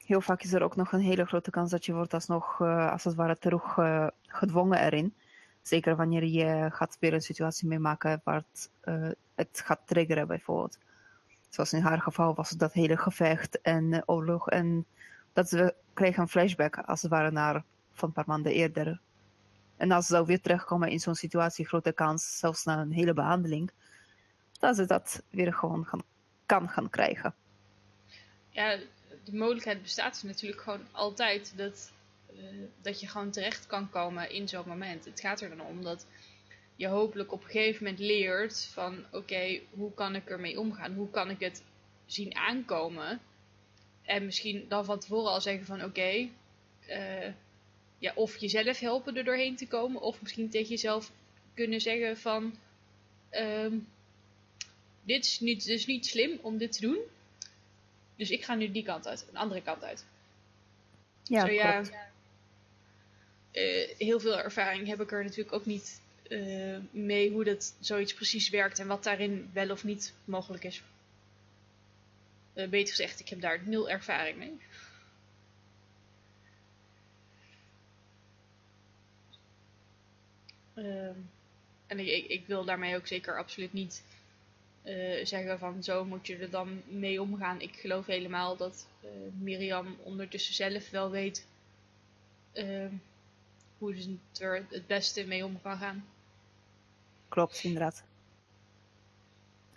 C: heel vaak is er ook nog een hele grote kans dat je wordt alsnog, als het ware, terug gedwongen erin. Zeker wanneer je gaat weer een situatie meemaken waar het, uh, het gaat triggeren bijvoorbeeld. Zoals in haar geval was het dat hele gevecht en uh, oorlog. En dat we kregen een flashback als het ware naar van een paar maanden eerder. En als ze dan weer terugkomen in zo'n situatie, grote kans, zelfs na een hele behandeling, dat ze dat weer gewoon kan gaan krijgen.
A: Ja, de mogelijkheid bestaat natuurlijk gewoon altijd dat uh, dat je gewoon terecht kan komen in zo'n moment. Het gaat er dan om dat je hopelijk op een gegeven moment leert van oké, hoe kan ik ermee omgaan? Hoe kan ik het zien aankomen? En misschien dan van tevoren al zeggen van oké, uh, ja, of jezelf helpen er doorheen te komen, of misschien tegen jezelf kunnen zeggen van um, dit is niet, dus niet slim om dit te doen. Dus ik ga nu die kant uit, een andere kant uit.
C: Ja, Zo, ja
A: uh, heel veel ervaring heb ik er natuurlijk ook niet uh, mee hoe dat zoiets precies werkt en wat daarin wel of niet mogelijk is. Uh, beter gezegd, ik heb daar nul ervaring mee. Ehm, en ik, ik, wil daarmee ook zeker absoluut niet zeggen van zo moet je er dan mee omgaan. Ik geloof helemaal dat Miriam ondertussen zelf wel weet ehm, hoe ze er het beste mee om kan gaan.
C: Klopt, inderdaad.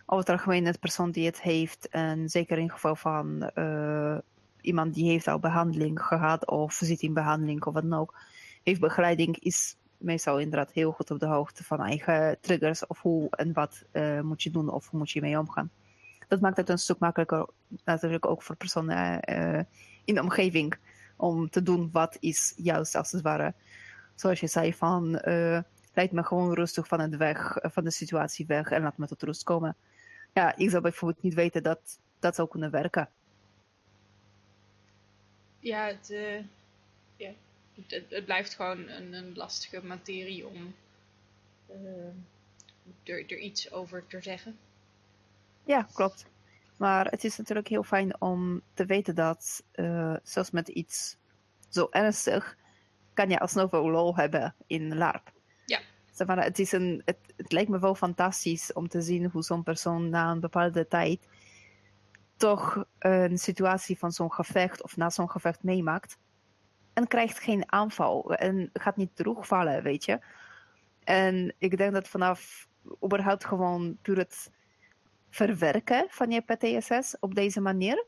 C: Over het algemeen, het persoon die het heeft, en zeker in geval van uh, iemand die heeft al behandeling gehad of zit in behandeling of wat dan ook, heeft begeleiding, is meestal inderdaad heel goed op de hoogte van eigen triggers of hoe en wat uh, moet je doen of hoe moet je mee omgaan. Dat maakt het een stuk makkelijker natuurlijk ook voor personen uh, in de omgeving om te doen wat is juist als het ware zoals je zei, van uh, leid me gewoon rustig van, het weg, van de situatie weg en laat me tot rust komen. Ja, ik zou bijvoorbeeld niet weten dat dat zou kunnen werken.
A: Ja, het, ja, het, het, blijft gewoon een, een lastige materie om uh, er, er iets over te zeggen.
C: Ja, klopt. Maar het is natuurlijk heel fijn om te weten dat, uh, zelfs met iets zo ernstig, kan je alsnog wel lol hebben in LARP.
A: Ja.
C: Maar, het, is een, het, het lijkt me wel fantastisch om te zien hoe zo'n persoon na een bepaalde tijd toch een situatie van zo'n gevecht of na zo'n gevecht meemaakt. En krijgt geen aanval en gaat niet terugvallen, weet je. En ik denk dat vanaf überhaupt gewoon puur het verwerken van je PTSS op deze manier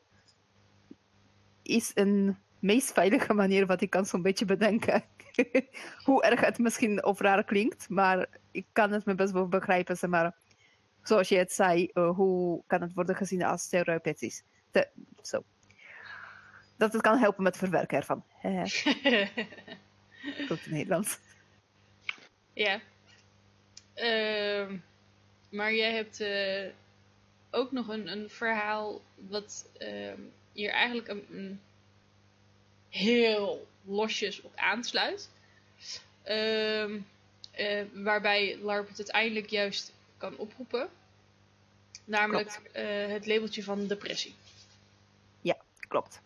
C: is een meest veilige manier wat ik kan zo'n beetje bedenken. *laughs* Hoe erg het misschien of raar klinkt, maar ik kan het me best wel begrijpen. Zeg maar, zoals je het zei, uh, hoe kan het worden gezien als therapeutisch? Te. Dat het kan helpen met het verwerken ervan. *laughs* Goed in Nederlands.
A: Ja. Uh, maar jij hebt uh, ook nog een, een verhaal wat hier eigenlijk een, een heel losjes op aansluit. Uh, uh, waarbij LARP het uiteindelijk juist kan oproepen. Namelijk uh, het labeltje van depressie.
C: Ja, klopt.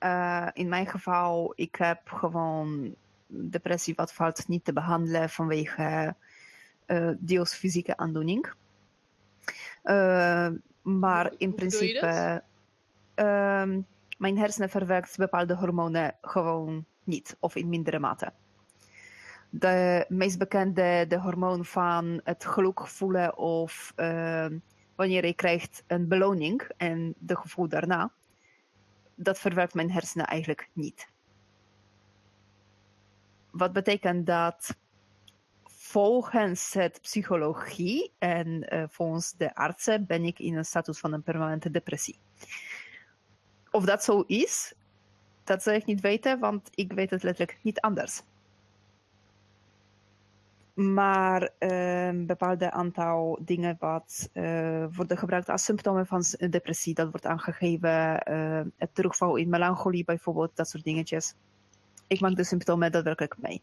C: Uh, in mijn geval, ik heb gewoon depressie wat valt niet te behandelen vanwege deels fysieke aandoening. maar in principe uh, mijn hersenen verwerkt bepaalde hormonen gewoon niet of in mindere mate. De meest bekende de hormoon van het geluk voelen of uh, wanneer je krijgt een beloning en de gevoel daarna, dat verwerkt mijn hersenen eigenlijk niet. Wat betekent dat volgens het psychologie en uh, volgens de artsen ben ik in een status van een permanente depressie. Of dat zo is, dat zou ik niet weten, want ik weet het letterlijk niet anders. Maar een bepaalde aantal dingen wat uh, worden gebruikt als symptomen van depressie, dat wordt aangegeven. Uh, het terugval in melancholie bijvoorbeeld, dat soort dingetjes. Ik maak de symptomen daadwerkelijk mee.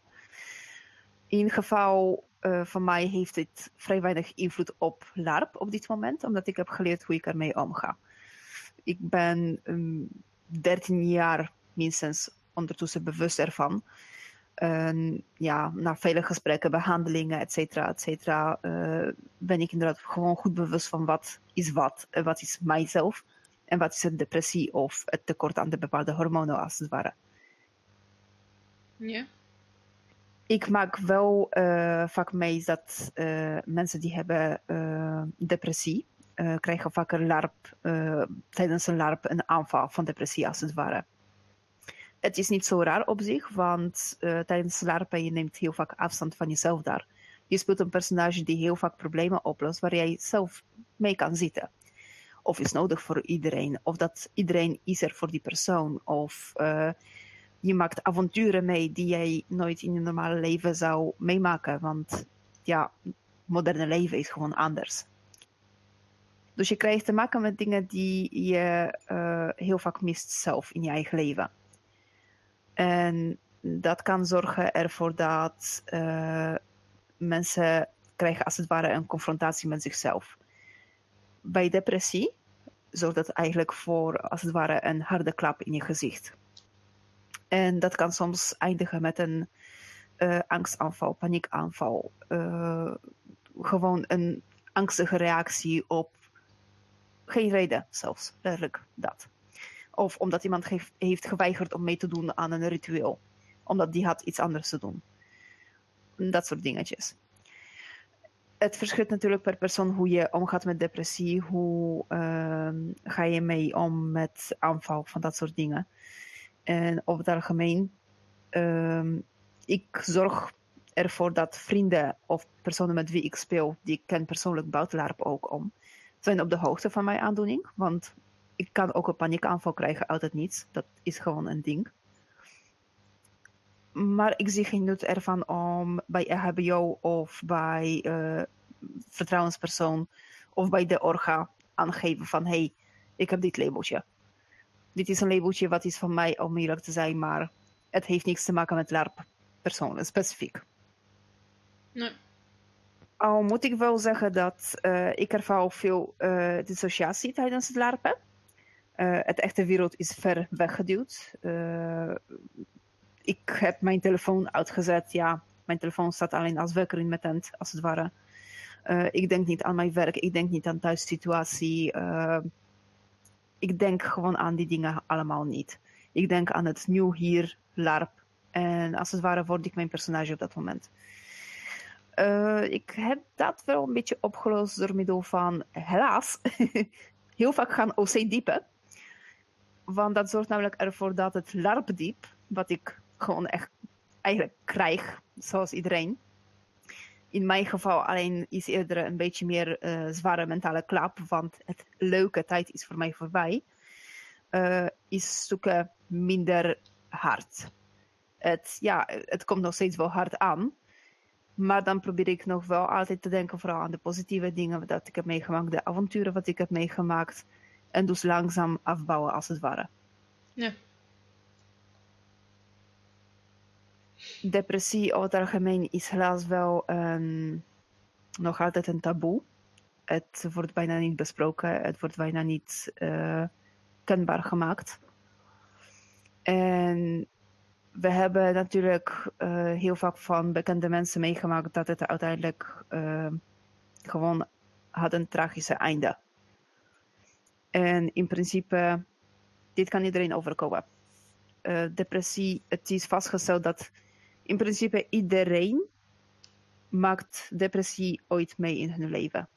C: In geval van mij heeft dit vrij weinig invloed op LARP op dit moment, omdat ik heb geleerd hoe ik ermee omga ik ben um, 13 jaar minstens ondertussen bewust ervan. En ja, na vele gesprekken, behandelingen, et cetera, et cetera, uh, ben ik inderdaad gewoon goed bewust van wat is wat, en wat is mijzelf en wat is een depressie of het tekort aan de bepaalde hormonen als het ware.
A: Ja.
C: Ik maak wel uh, vaak mee dat mensen die hebben depressie, krijgen vaker LARP, tijdens een LARP een aanval van depressie als het ware. Het is niet zo raar op zich, want uh, tijdens LARPen je neemt heel vaak afstand van jezelf daar. Je speelt een personage die heel vaak problemen oplost waar jij zelf mee kan zitten. Of is nodig voor iedereen, of dat iedereen is er voor die persoon. Of je maakt avonturen mee die jij nooit in je normale leven zou meemaken, want ja, moderne leven is gewoon anders. Dus je krijgt te maken met dingen die je uh, heel vaak mist zelf in je eigen leven. En dat kan zorgen ervoor dat uh, mensen krijgen als het ware een confrontatie met zichzelf. Bij depressie zorgt dat eigenlijk voor als het ware een harde klap in je gezicht. En dat kan soms eindigen met een uh, angstaanval, paniekaanval. gewoon een angstige reactie op geen reden zelfs, letterlijk dat. Of omdat iemand heeft, geweigerd om mee te doen aan een ritueel. Omdat die had iets anders te doen. Dat soort dingetjes. Het verschilt natuurlijk per persoon hoe je omgaat met depressie. Hoe uh, ga je mee om met aanval van dat soort dingen. En over het algemeen, uh, ik zorg ervoor dat vrienden of personen met wie ik speel, die ik ken persoonlijk buiten ook om, zijn op de hoogte van mijn aandoening. Want ik kan ook een paniekaanval krijgen uit het niets. Dat is gewoon een ding. Maar ik zie geen nut ervan om bij EHBO of bij uh, vertrouwenspersoon of bij de orga aangeven van hey, ik heb dit labeltje. Dit is een labeltje wat is van mij om eerlijk te zijn, maar het heeft niks te maken met LARP personen specifiek.
A: Nee.
C: Al moet ik wel zeggen dat uh, ik ervaar veel uh, dissociatie tijdens het larpen. Uh, het echte wereld is ver weggeduwd. ik heb mijn telefoon uitgezet, ja, Mijn telefoon staat alleen als wekker in mijn tent, als het ware. Eh, ik denk niet aan mijn werk, ik denk niet aan thuissituatie. Ik denk gewoon aan die dingen allemaal niet. Ik denk aan het nieuw hier, LARP. En als het ware word ik mijn personage op dat moment. Ik heb dat wel een beetje opgelost door middel van, helaas, *laughs* heel vaak gaan OC diepen. Want dat zorgt namelijk ervoor dat het LARP-diep, wat ik gewoon echt eigenlijk krijg, zoals iedereen. In mijn geval alleen is eerder een beetje meer uh, zware mentale klap, want het leuke tijd is voor mij voorbij. Uh, is stukken minder hard. Het, ja, het komt nog steeds wel hard aan. Maar dan probeer ik nog wel altijd te denken vooral aan de positieve dingen dat ik heb meegemaakt, de avonturen wat ik heb meegemaakt. En dus langzaam afbouwen als het ware.
A: Ja.
C: Depressie over het algemeen is helaas wel um, nog altijd een taboe. Het wordt bijna niet besproken, het wordt bijna niet uh, kenbaar gemaakt. En we hebben natuurlijk uh, heel vaak van bekende mensen meegemaakt dat het uiteindelijk uh, gewoon had een tragische einde. En in principe, dit kan iedereen overkomen. Uh, depressie, het is vastgesteld dat in principe iedereen maakt depressie ooit mee in hun leven.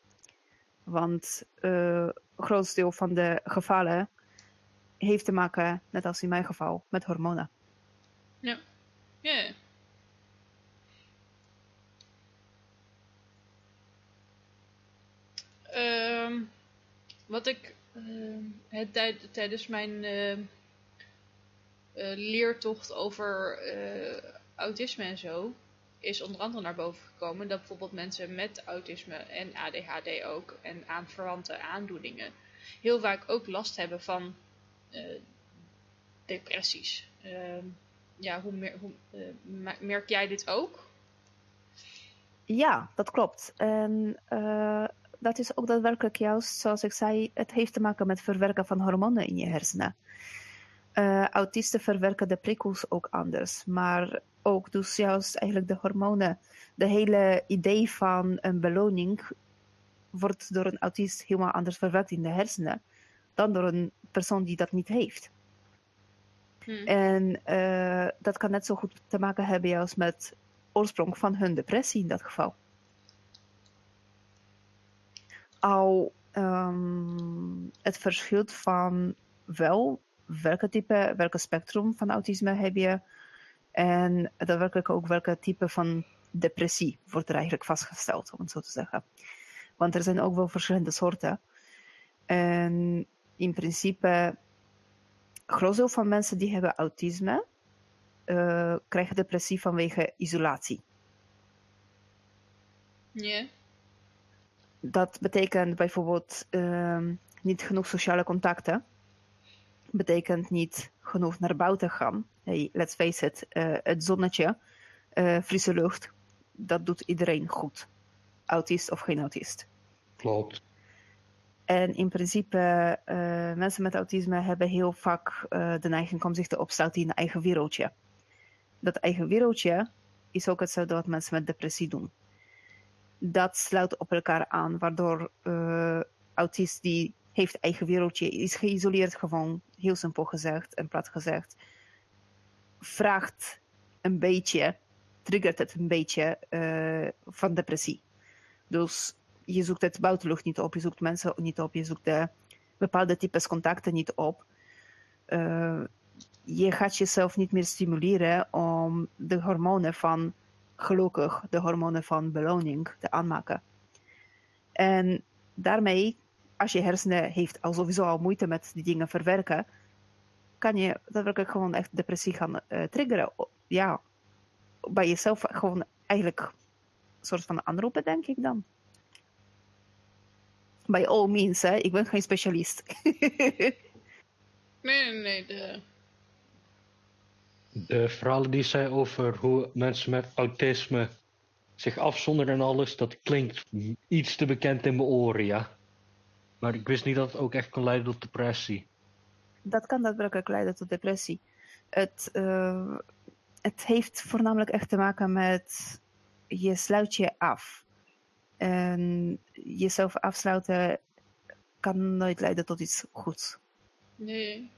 C: Want uh, het grootste deel van de gevallen heeft te maken, net als in mijn geval, met hormonen.
A: Ja. Ja. Um, wat ik uh, het, tijd, tijdens mijn uh, uh, leertocht over autisme en zo is onder andere naar boven gekomen dat bijvoorbeeld mensen met autisme en ADHD ook en aanverwante aandoeningen heel vaak ook last hebben van depressies. Ehm, ja, hoe, hoe merk jij dit ook?
C: Ja, dat klopt. En dat is ook daadwerkelijk juist, zoals ik zei, het heeft te maken met verwerken van hormonen in je hersenen. Uh, autisten verwerken de prikkels ook anders, maar ook dus juist eigenlijk de hormonen. De hele idee van een beloning wordt door een autist helemaal anders verwerkt in de hersenen dan door een persoon die dat niet heeft. Hmm. En uh, dat kan net zo goed te maken hebben juist met oorsprong van hun depressie in dat geval al um, het verschilt van wel welke type, welke spectrum van autisme heb je en daadwerkelijk ook welke type van depressie wordt er eigenlijk vastgesteld, om het zo te zeggen. Want er zijn ook wel verschillende soorten. En in principe, groot deel van mensen die hebben autisme, uh, krijgen depressie vanwege isolatie.
A: Ja.
C: Dat betekent bijvoorbeeld uh, niet genoeg sociale contacten. Betekent niet genoeg naar buiten gaan. Hey, let's face it, uh, het zonnetje, uh, frisse lucht, dat doet iedereen goed. Autist of geen autist.
B: Klopt.
C: En in principe, uh, mensen met autisme hebben heel vaak de neiging om zich te opsluiten in een eigen wereldje. Dat eigen wereldje is ook hetzelfde wat mensen met depressie doen dat sluit op elkaar aan, waardoor uh, autist die heeft eigen wereldje, is geïsoleerd gewoon, heel simpel gezegd en plat gezegd, vraagt een beetje, triggert het een beetje uh, van depressie. Dus je zoekt het buitenlucht niet op, je zoekt mensen niet op, je zoekt de bepaalde types contacten niet op. Uh, je gaat jezelf niet meer stimuleren om de hormonen van gelukkig de hormonen van beloning te aanmaken. En daarmee, als je hersenen heeft al sowieso al moeite met die dingen verwerken, kan je daadwerkelijk gewoon echt depressie gaan uh, triggeren. Ja, bij jezelf gewoon eigenlijk een soort van aanroepen, denk ik dan. Bij all means, hè. Ik ben geen specialist. *laughs*
A: nee, nee, de
B: de verhalen die zij over hoe mensen met autisme zich afzonderen en alles, dat klinkt iets te bekend in mijn oren, ja. Maar ik wist niet dat het ook echt kan leiden tot depressie.
C: Dat kan daadwerkelijk leiden tot depressie. Het, uh, het heeft voornamelijk echt te maken met je sluit je af. En jezelf afsluiten kan nooit leiden tot iets goeds.
A: Nee.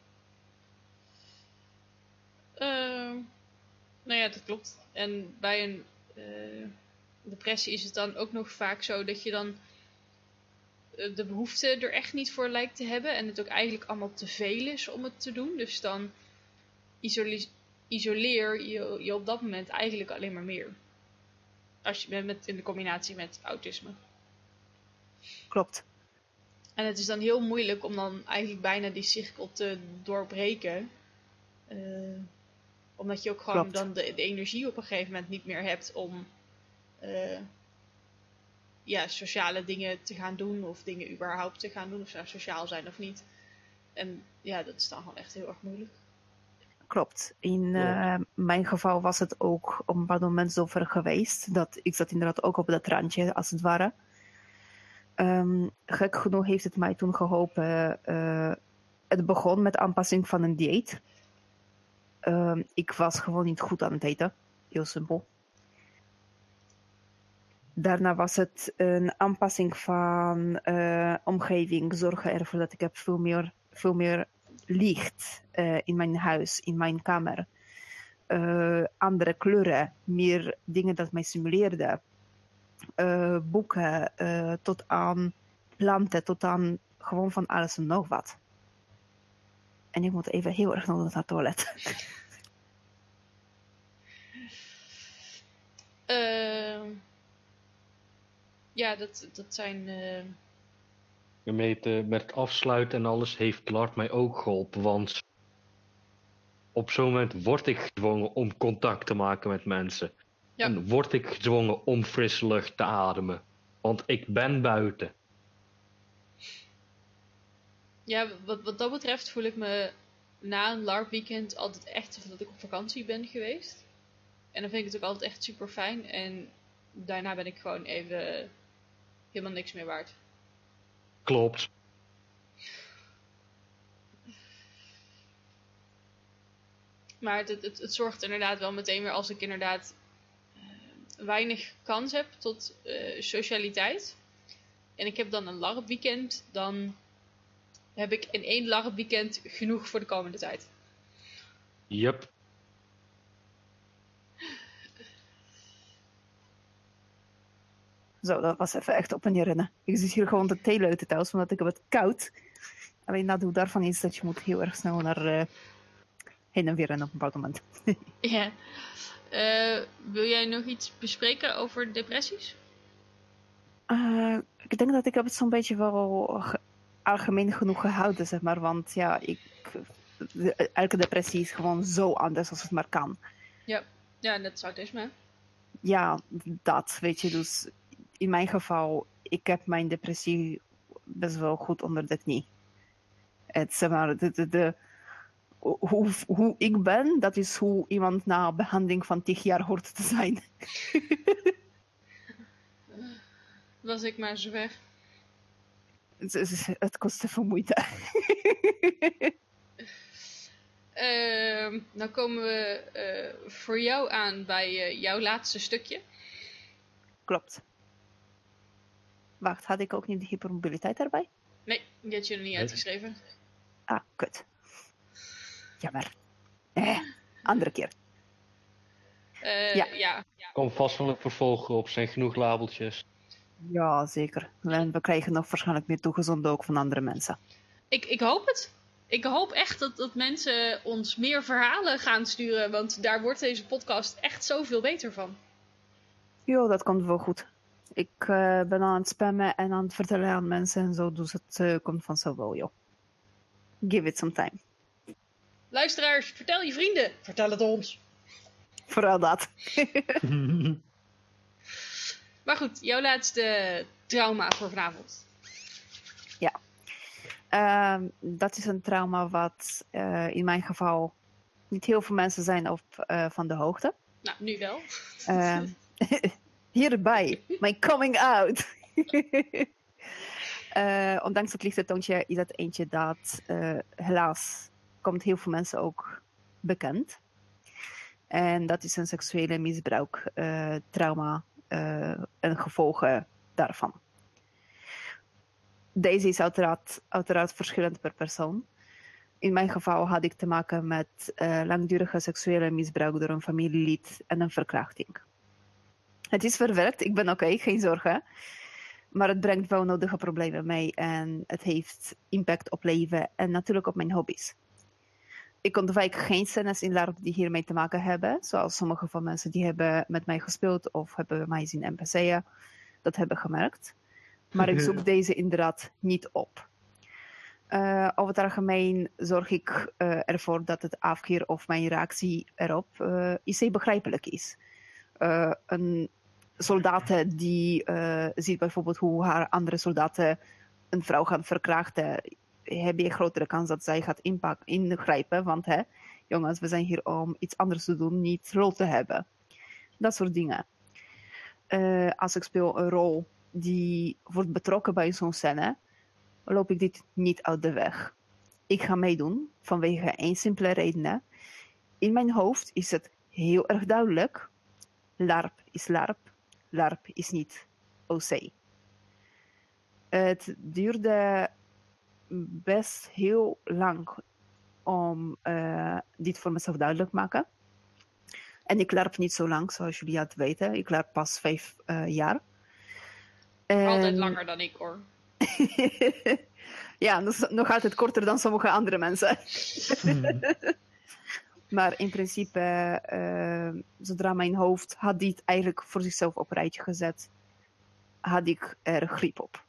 A: Nou ja, dat klopt. En bij een eh, depressie is het dan ook nog vaak zo dat je dan eh, de behoefte er echt niet voor lijkt te hebben. En het ook eigenlijk allemaal te veel is om het te doen. Dus dan isole- isoleer je je op dat moment eigenlijk alleen maar meer. Als je met, in de combinatie met autisme.
C: Klopt.
A: En het is dan heel moeilijk om dan eigenlijk bijna die cirkel te doorbreken. Eh, omdat je ook gewoon
C: Klopt.
A: dan de, de energie op een gegeven moment niet meer hebt om eh, ja, sociale dingen te gaan doen. Of dingen überhaupt te gaan doen. Of ze nou sociaal zijn of niet. En ja, dat is dan gewoon echt heel erg moeilijk.
C: Klopt. In eh, mijn geval was het ook op een bepaald moment zover geweest dat ik zat inderdaad ook op dat randje, als het ware. Ehm, gek genoeg heeft het mij toen geholpen. eh, het begon met aanpassing van een dieet. Ehm, ik was gewoon niet goed aan het eten. Heel simpel. Daarna was het een aanpassing van eh, omgeving. Zorgen ervoor dat ik heb veel meer, veel meer licht eh, in mijn huis, in mijn kamer. Eh, andere kleuren, meer dingen dat mij stimuleerden. Boeken, tot aan planten, tot aan gewoon van alles en nog wat. En ik moet even heel erg nodig naar het toilet.
A: Ehm, ja, dat, dat zijn. eh,
B: Met, met het afsluiten en alles heeft Lart mij ook geholpen. Want op zo'n moment word ik gedwongen om contact te maken met mensen.
A: Ja.
B: En word ik gedwongen om frisse lucht te ademen. Want ik ben buiten.
A: Ja, wat, wat dat betreft voel ik me na een LARP-weekend altijd echt alsof dat ik op vakantie ben geweest. En dan vind ik het ook altijd echt super fijn. En daarna ben ik gewoon even helemaal niks meer waard.
B: Klopt.
A: Maar het, het, het zorgt inderdaad wel meteen weer als ik inderdaad eh, weinig kans heb tot eh, socialiteit. En ik heb dan een LARP-weekend, dan heb ik in één LARP-weekend genoeg voor de komende tijd.
B: Yep.
C: Zo, dat was even echt op en neer rennen. Ik zit hier gewoon te theeluiten thuis, omdat ik heb het koud. Alleen nadeel daarvan is dat je moet heel erg snel naar eh, heen en weer rennen op een bepaald moment. *laughs*
A: Ja. Eh, wil jij nog iets bespreken over depressies?
C: Eh, ik denk dat ik heb het zo'n beetje wel algemeen genoeg gehouden, zeg maar. Want ja, ik, de- elke depressie is gewoon zo anders als het maar kan.
A: Ja, net als autisme. hè?
C: Ja, dat, weet je. Dus in mijn geval, ik heb mijn depressie best wel goed onder de knie. Het, zeg maar, de, de, de, hoe, hoe ik ben, dat is hoe iemand na behandeling van 10 jaar hoort te zijn. *laughs*
A: Was ik maar zo weg.
C: Het, het, het kost even moeite. *laughs*
A: Ehm nou komen we eh, voor jou aan bij eh, jouw laatste stukje.
C: Klopt. Wacht, had ik ook niet de hypermobiliteit erbij?
A: Nee, die had je er niet uitgeschreven.
C: Ah, kut. Jammer. Eh, andere keer.
A: Eh,
C: Ja.
A: ja.
B: Kom vast van een vervolg op, zijn genoeg labeltjes.
C: Ja, zeker. En we krijgen nog waarschijnlijk meer toegezonden ook van andere mensen.
A: Ik, ik hoop het. Ik hoop echt dat, dat mensen ons meer verhalen gaan sturen. Want daar wordt deze podcast echt zoveel beter van.
C: Jo, dat komt wel goed. Ik eh, ben aan het spammen en aan het vertellen aan mensen en zo, dus het eh, komt vanzelf wel, joh. Give it some time.
A: Luisteraars, vertel je vrienden. Vertel het ons.
C: Vooral dat. *laughs*
A: Maar goed, jouw laatste trauma voor vanavond.
C: Ehm, dat is een trauma wat eh, in mijn geval niet heel veel mensen zijn op eh, van de hoogte.
A: Nou, nu wel.
C: Ehm, *laughs* hierbij, mijn coming out. *laughs* Eh, ondanks het lichte toontje is dat eentje dat helaas komt heel veel mensen ook bekend. En dat is een seksuele misbruik, uh, trauma uh, en gevolgen daarvan. Deze is uiteraard, uiteraard verschillend per persoon. In mijn geval had ik te maken met uh, langdurige seksuele misbruik door een familielid en een verkrachting. Het is verwerkt, ik ben oké, geen zorgen. Maar het brengt wel nodige problemen mee en het heeft impact op leven en natuurlijk op mijn hobby's. Ik ontwijk geen scènes in LARP die hiermee te maken hebben, zoals sommige van mensen die hebben met mij gespeeld of hebben mij zien NPC'en, dat hebben gemerkt. Maar ik zoek *laughs* deze inderdaad niet op. Uh, over het algemeen zorg ik uh, ervoor dat het afkeer of mijn reactie erop uh, IC begrijpelijk is. een soldaten die ziet bijvoorbeeld hoe haar andere soldaten een vrouw gaan verkrachten, heb je grotere kans dat zij gaat inpak, ingrijpen. Want hè, jongens, we zijn hier om iets anders te doen, niet rol te hebben. Dat soort dingen. als ik speel een rol die wordt betrokken bij zo'n scène, loop ik dit niet uit de weg. Ik ga meedoen vanwege één simpele reden. In mijn hoofd is het heel erg duidelijk. LARP is LARP. LARP is niet OC. Het duurde best heel lang om uh, dit voor mezelf duidelijk te maken. En ik larp niet zo lang, zoals jullie het weten. Ik larp pas vijf uh, jaar.
A: Altijd langer dan ik hoor. *laughs*
C: ja, dat is nog altijd korter dan sommige andere mensen. Hmm. *laughs* maar in principe, uh, zodra mijn hoofd had dit eigenlijk voor zichzelf op een rijtje gezet, had ik er grip op.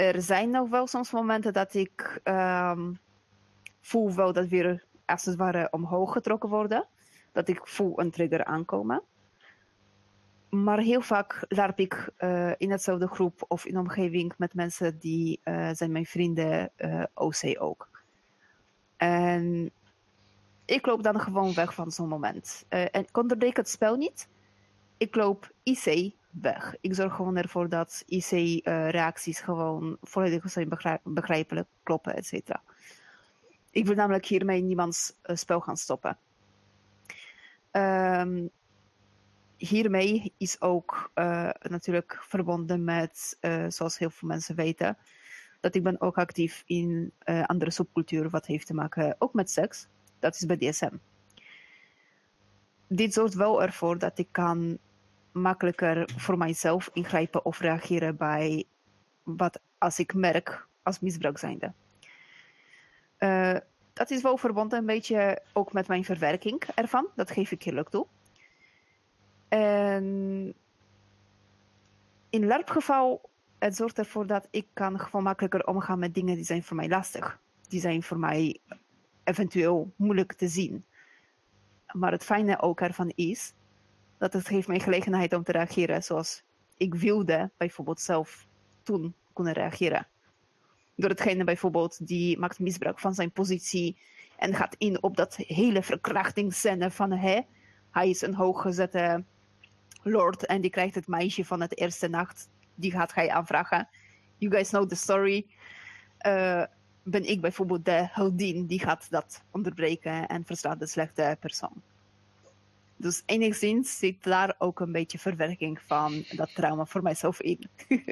C: Er zijn nog wel soms momenten dat ik um, voel wel dat weer als het ware omhoog getrokken worden. Dat ik voel een trigger aankomen maar heel vaak larp ik uh, in hetzelfde groep of in omgeving met mensen die uh, zijn mijn vrienden uh, OC ook. En ik loop dan gewoon weg van zo'n moment. en ik onderbreek het spel niet. Ik loop IC weg. Ik zorg gewoon ervoor dat IC-reacties gewoon volledig zijn begrijp begrijpelijk, kloppen, et cetera. Ik wil namelijk hiermee niemands spel gaan stoppen. Um, hiermee is ook uh, natuurlijk verbonden met, zoals heel veel mensen weten, dat ik ben ook actief in uh, andere subculturen wat heeft te maken ook met seks. Dat is BDSM. Dit zorgt wel ervoor dat ik kan makkelijker voor mijzelf ingrijpen of reageren bij wat als ik merk als misbruik zijnde. dat is wel verbonden een beetje ook met mijn verwerking ervan. Dat geef ik eerlijk toe. En in LARP-geval, het zorgt ervoor dat ik kan gewoon makkelijker omgaan met dingen die zijn voor mij lastig. Die zijn voor mij eventueel moeilijk te zien. Maar het fijne ook ervan is, dat het geeft mij gelegenheid om te reageren zoals ik wilde bijvoorbeeld zelf toen kunnen reageren. Door hetgene bijvoorbeeld, die maakt misbruik van zijn positie en gaat in op dat hele verkrachtingsscène van hè, hij is een hooggezette Lord en die krijgt het meisje van het eerste nacht. Die gaat hij aanvragen. You guys know the story. Uh, ben ik bijvoorbeeld de heldin die gaat dat onderbreken en verslaat de slechte persoon. Dus enigszins zit daar ook een beetje verwerking van dat trauma voor mijzelf in. *laughs*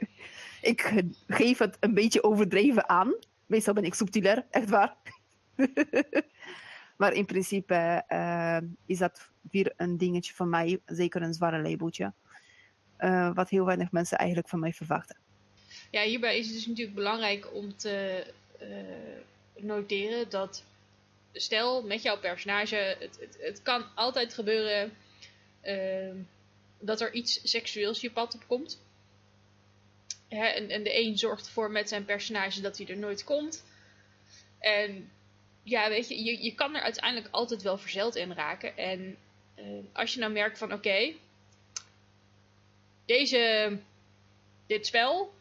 C: ik geef het een beetje overdreven aan. Meestal ben ik subtieler, echt waar. *laughs* Maar in principe uh, is dat weer een dingetje van mij, zeker een zware labeltje. Uh, wat heel weinig mensen eigenlijk van mij verwachten.
A: Ja, hierbij is het dus natuurlijk belangrijk om te uh, noteren dat, stel met jouw personage, het, het, het kan altijd gebeuren dat er iets seksueels je pad op komt. Hè, en, en de een zorgt ervoor met zijn personage dat hij er nooit komt. En ja, weet je, je, je kan er uiteindelijk altijd wel verzeld in raken. En uh, als je nou merkt van oké, deze, dit spel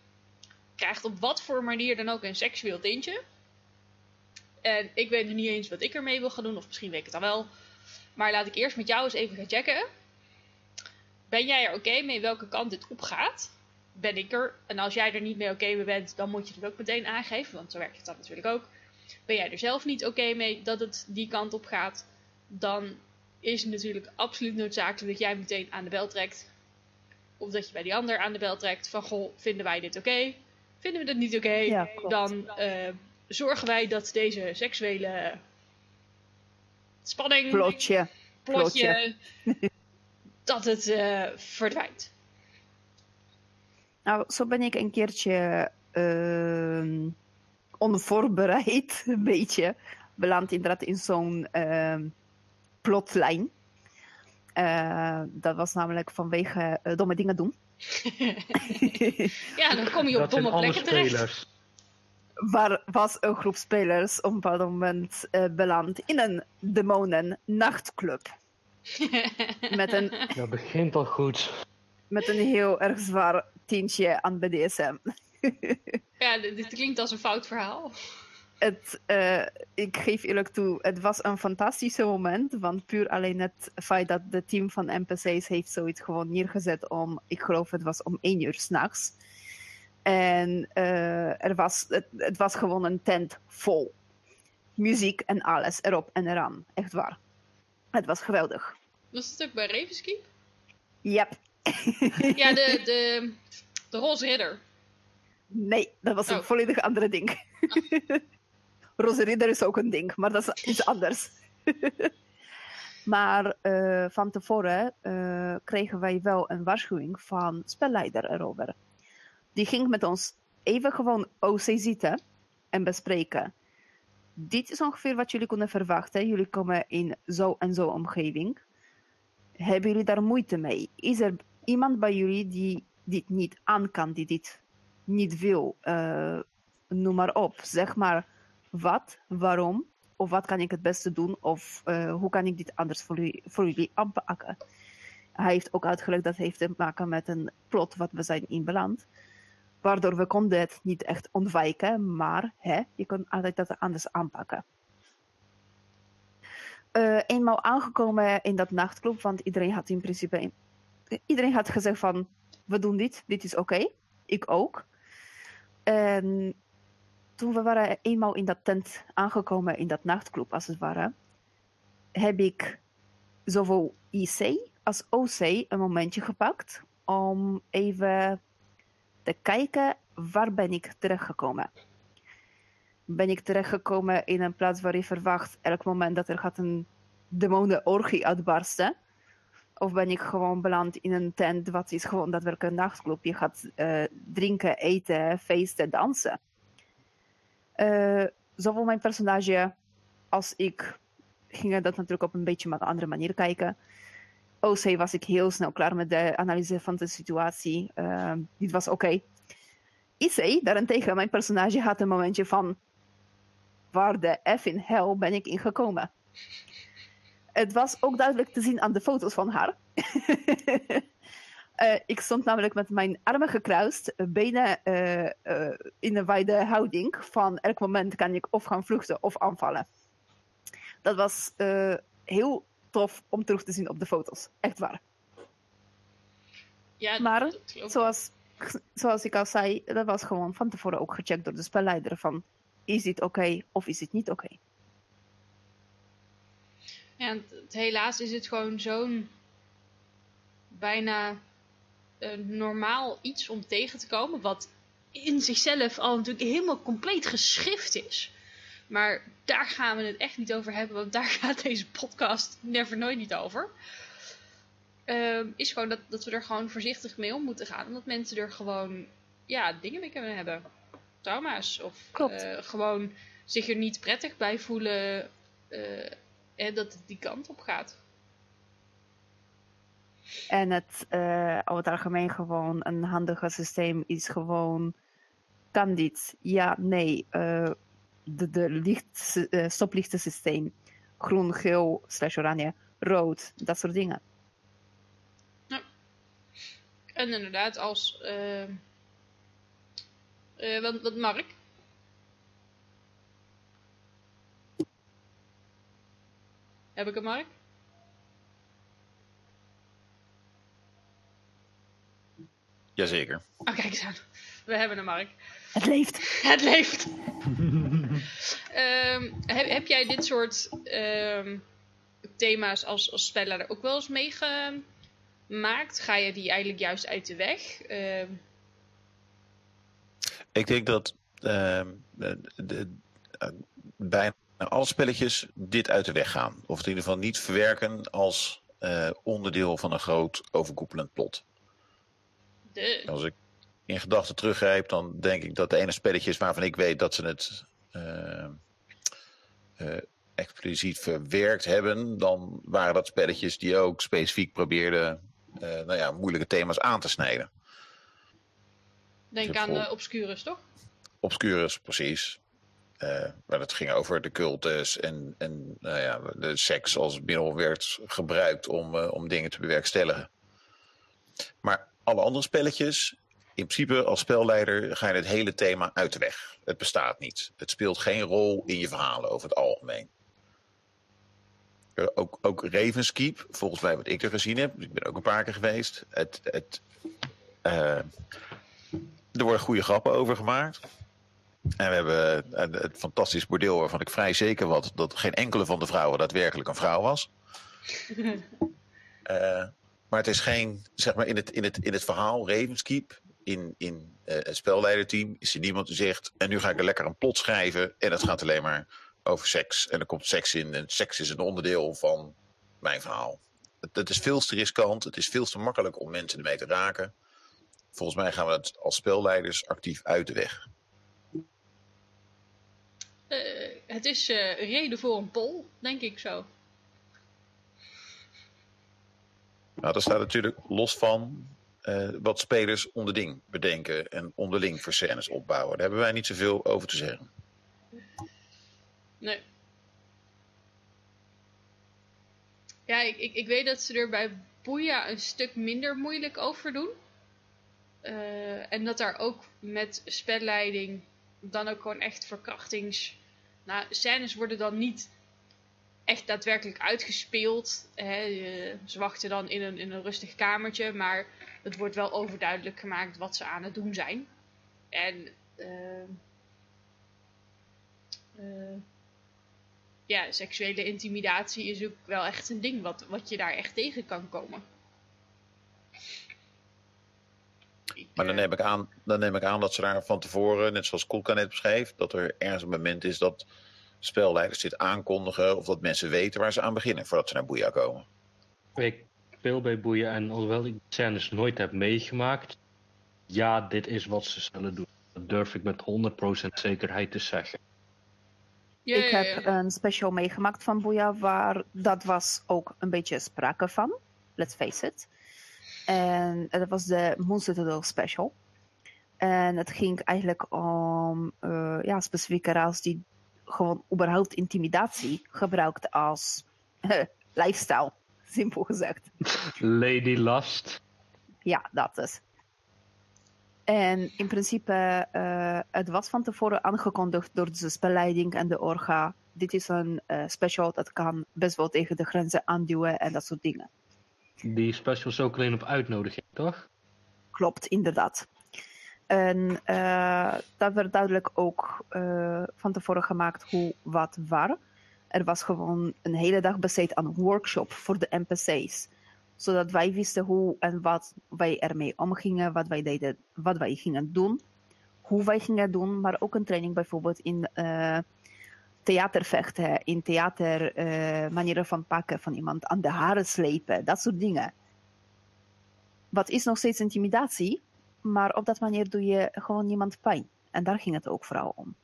A: krijgt op wat voor manier dan ook een seksueel tintje. En ik weet nog niet eens wat ik ermee wil gaan doen, of misschien weet ik het dan wel. Maar laat ik eerst met jou eens even gaan checken. Ben jij er oké mee welke kant dit op gaat? Ben ik er? En als jij er niet mee oké mee bent, dan moet je het ook meteen aangeven, want zo werkt het dan natuurlijk ook ben jij er zelf niet oké mee dat het die kant op gaat, dan is het natuurlijk absoluut noodzakelijk dat jij meteen aan de bel trekt. Of dat je bij die ander aan de bel trekt van, goh, vinden wij dit oké? Vinden we dat niet oké?
C: Ja,
A: dan eh, zorgen wij dat deze seksuele spanning,
C: Plotje.
A: plotje, *laughs* dat het eh, verdwijnt.
C: Nou, zo ben ik een keertje ehm, onvoorbereid, *laughs* een beetje, beland inderdaad in zo'n ehm, plotlijn. Eh, dat was namelijk vanwege eh, domme dingen doen. *laughs*
A: Ja, dan kom je op
B: Dat
A: domme plekken terecht.
B: spelers.
C: Waar was een groep spelers op een bepaald moment eh, beland in een demonen nachtclub. *laughs* met, een,
B: Dat begint al goed.
C: met een heel erg zwaar tientje aan BDSM. *laughs*
A: Ja, dit dit klinkt als een fout verhaal.
C: het, eh, ik geef eerlijk toe, het was een fantastische moment. Want puur alleen het feit dat de team van NPC's heeft zoiets gewoon neergezet om, ik geloof het was om één uur s'nachts. En eh, er was, het, het was gewoon een tent vol. Muziek en alles erop en eraan. Echt waar. Het was geweldig.
A: Was het ook bij Ravenskeep?
C: Yep. *laughs*
A: Ja, de, *laughs* de, de roze ridder.
C: Nee, dat was een
A: Oh.
C: volledig andere ding. *laughs* Roze Ridder is ook een ding, maar dat is iets anders. maar eh, van tevoren eh, kregen wij wel een waarschuwing van spelleider erover. Die ging met ons even gewoon OC zitten en bespreken. Dit is ongeveer wat jullie kunnen verwachten. Jullie komen in zo en zo omgeving. Hebben jullie daar moeite mee? Is er iemand bij jullie die dit niet aan kan, die dit niet wil, eh, noem maar op. Zeg maar wat, waarom, of wat kan ik het beste doen, of eh, hoe kan ik dit anders voor jullie, aanpakken. Hij heeft ook uitgelegd dat heeft te maken met een plot wat we zijn inbeland. Waardoor we konden het niet echt ontwijken, maar hè, je kon altijd dat anders aanpakken. Eh, eenmaal aangekomen in dat nachtclub, want iedereen had in principe iedereen had gezegd van we doen dit, dit is oké. Ik ook. En toen we waren eenmaal in dat tent aangekomen, in dat nachtclub als het ware, heb ik zowel IC als OC een momentje gepakt om even te kijken waar ben ik terechtgekomen. Ben ik terechtgekomen in een plaats waar je verwacht elk moment dat er gaat een demonenorgie uitbarsten? Of ben ik gewoon beland in een tent wat is gewoon daadwerkelijk een nachtclub. Je gaat eh, drinken, eten, feesten, dansen. Eh, zowel mijn personage als ik gingen dat natuurlijk op een beetje een andere manier kijken. OC was ik heel snel klaar met de analyse van de situatie. Eh, dit was oké. IC, daarentegen, mijn personage had een momentje van... Waar de F in hell ben ik ingekomen? Het was ook duidelijk te zien aan de foto's van haar. *laughs* Eh, ik stond namelijk met mijn armen gekruist, benen eh, eh, in een wijde houding. Van elk moment kan ik of gaan vluchten of aanvallen. Dat was heel tof om terug te zien op de foto's. Echt waar.
A: Ja,
C: Maar,
A: dat.
C: Zoals, zoals ik al zei, dat was gewoon van tevoren ook gecheckt door de spelleider. Van, is dit oké of is dit niet oké?
A: Ja, en het- helaas is het gewoon zo'n bijna eh, normaal iets om tegen te komen. Wat in zichzelf al natuurlijk helemaal compleet geschrift is. Maar daar gaan we het echt niet over hebben, want daar *laughs* gaat deze podcast never nooit niet over. Ehm, is gewoon dat, dat we er gewoon voorzichtig mee om moeten gaan. Omdat mensen er gewoon ja, dingen mee kunnen hebben. Trauma's. Of
C: Klopt.
A: eh, gewoon zich er niet prettig bij voelen. eh, en dat het die kant op gaat.
C: En het eh over het algemeen gewoon een handige systeem is gewoon... Kan dit? Ja, nee. De de licht, eh, stoplichtensysteem. Groen, geel, slash oranje, rood. Dat soort dingen.
A: En inderdaad, als. eh eh, wat, wat Mark? Heb ik een Mark?
D: Jazeker.
A: Oh, kijk eens aan. We hebben een Mark.
C: Het leeft.
A: Het leeft. *laughs* Ehm, heb, heb jij dit soort ehm, thema's als, als ook wel eens meegemaakt? Ga je die eigenlijk juist uit de weg? Ehm,
D: Ik denk dat ehm, de, de, eh, bijna alle spelletjes dit uit de weg gaan. Of het in ieder geval niet verwerken als eh, onderdeel van een groot overkoepelend plot.
A: de,
D: Als ik in gedachten teruggrijp, dan denk ik dat de ene spelletje is waarvan ik weet dat ze het expliciet verwerkt hebben. Dan waren dat spelletjes die ook specifiek probeerden eh, nou ja, moeilijke thema's aan te snijden.
A: denk
D: je
A: aan
D: vol-
A: eh, Obscurus, toch?
D: Obscurus, precies. Eh, maar het ging over de cultus en, en nou ja, de seks als middel werd gebruikt om, eh, om dingen te bewerkstelligen. Maar alle andere spelletjes, in principe als spelleider ga je het hele thema uit de weg. Het bestaat niet. Het speelt geen rol in je verhalen over het algemeen. Ook, ook Ravenskeep, volgens mij wat ik er gezien heb, ik ben ook een paar keer geweest. Het, het, eh, er worden goede grappen over gemaakt. En we hebben het fantastisch bordeel waarvan ik vrij zeker was dat geen enkele van de vrouwen daadwerkelijk een vrouw was. *laughs* Eh, maar het is geen, zeg maar in het, in het, in het verhaal Ravenskeep, in, in eh, het spelleiderteam, is er niemand die zegt, en nu ga ik er lekker een plot schrijven en het gaat alleen maar over seks. En er komt seks in en seks is een onderdeel van mijn verhaal. Het, het is veel te riskant, het is veel te makkelijk om mensen ermee te raken. Volgens mij gaan we het als spelleiders actief uit de weg.
A: Eh, het is eh, reden voor een poll, denk ik zo.
D: Nou, dat staat natuurlijk los van eh, wat spelers onderling bedenken en onderling voor scènes opbouwen. Daar hebben wij niet zoveel over te zeggen.
A: Nee. Ja, ik, ik, ik weet dat ze er bij Boeia een stuk minder moeilijk over doen. Eh, en dat daar ook met spelleiding dan ook gewoon echt verkrachtings... Nou, scènes worden dan niet echt daadwerkelijk uitgespeeld. Hè. eh, ze wachten dan in een, in een rustig kamertje, maar het wordt wel overduidelijk gemaakt wat ze aan het doen zijn. En... eh, ja, seksuele intimidatie is ook wel echt een ding wat, wat je daar echt tegen kan komen. Ik,
D: Maar dan
A: eh,
D: neem, ik aan, dan neem ik aan dat ze daar van tevoren, net zoals Kolka net beschreef, dat er ergens een moment is dat spelleiders dit aankondigen of dat mensen weten waar ze aan beginnen voordat ze naar Boeia komen.
B: Ik speel bij boeien en alhoewel ik de scènes nooit heb meegemaakt, ja, dit is wat ze zullen doen. Dat durf ik met 100% zekerheid te zeggen.
A: ja,
C: ik
A: ja,
C: heb een special meegemaakt van Boeia waar dat was ook een beetje sprake van. Let's face it. En dat was de Monster Tudor special. En het ging eigenlijk om eh, ja, specifieke raas die gewoon überhaupt intimidatie gebruikt als *laughs* lifestyle, *laughs* simpel gezegd.
B: Lady Lust.
C: Ja, dat is. En in principe, eh, het was van tevoren aangekondigd door de spelleiding en de orga. Dit is een eh, special dat kan best wel tegen de grenzen aanduwen en dat soort dingen.
B: Die special is ook alleen op uitnodiging, toch?
C: Klopt, inderdaad. En eh, dat werd duidelijk ook van tevoren gemaakt hoe, wat, waar. Er was gewoon een hele dag besteed aan een workshop voor de NPC's. Zodat wij wisten hoe en wat wij ermee omgingen, wat wij, deden, wat wij gingen doen, hoe wij gingen doen. Maar ook een training bijvoorbeeld in eh, theatervechten, in theater eh, manieren van pakken van iemand aan de haren slepen, dat soort dingen. Wat is nog steeds intimidatie, maar op dat manier doe je gewoon niemand pijn. En daar ging het ook vooral om.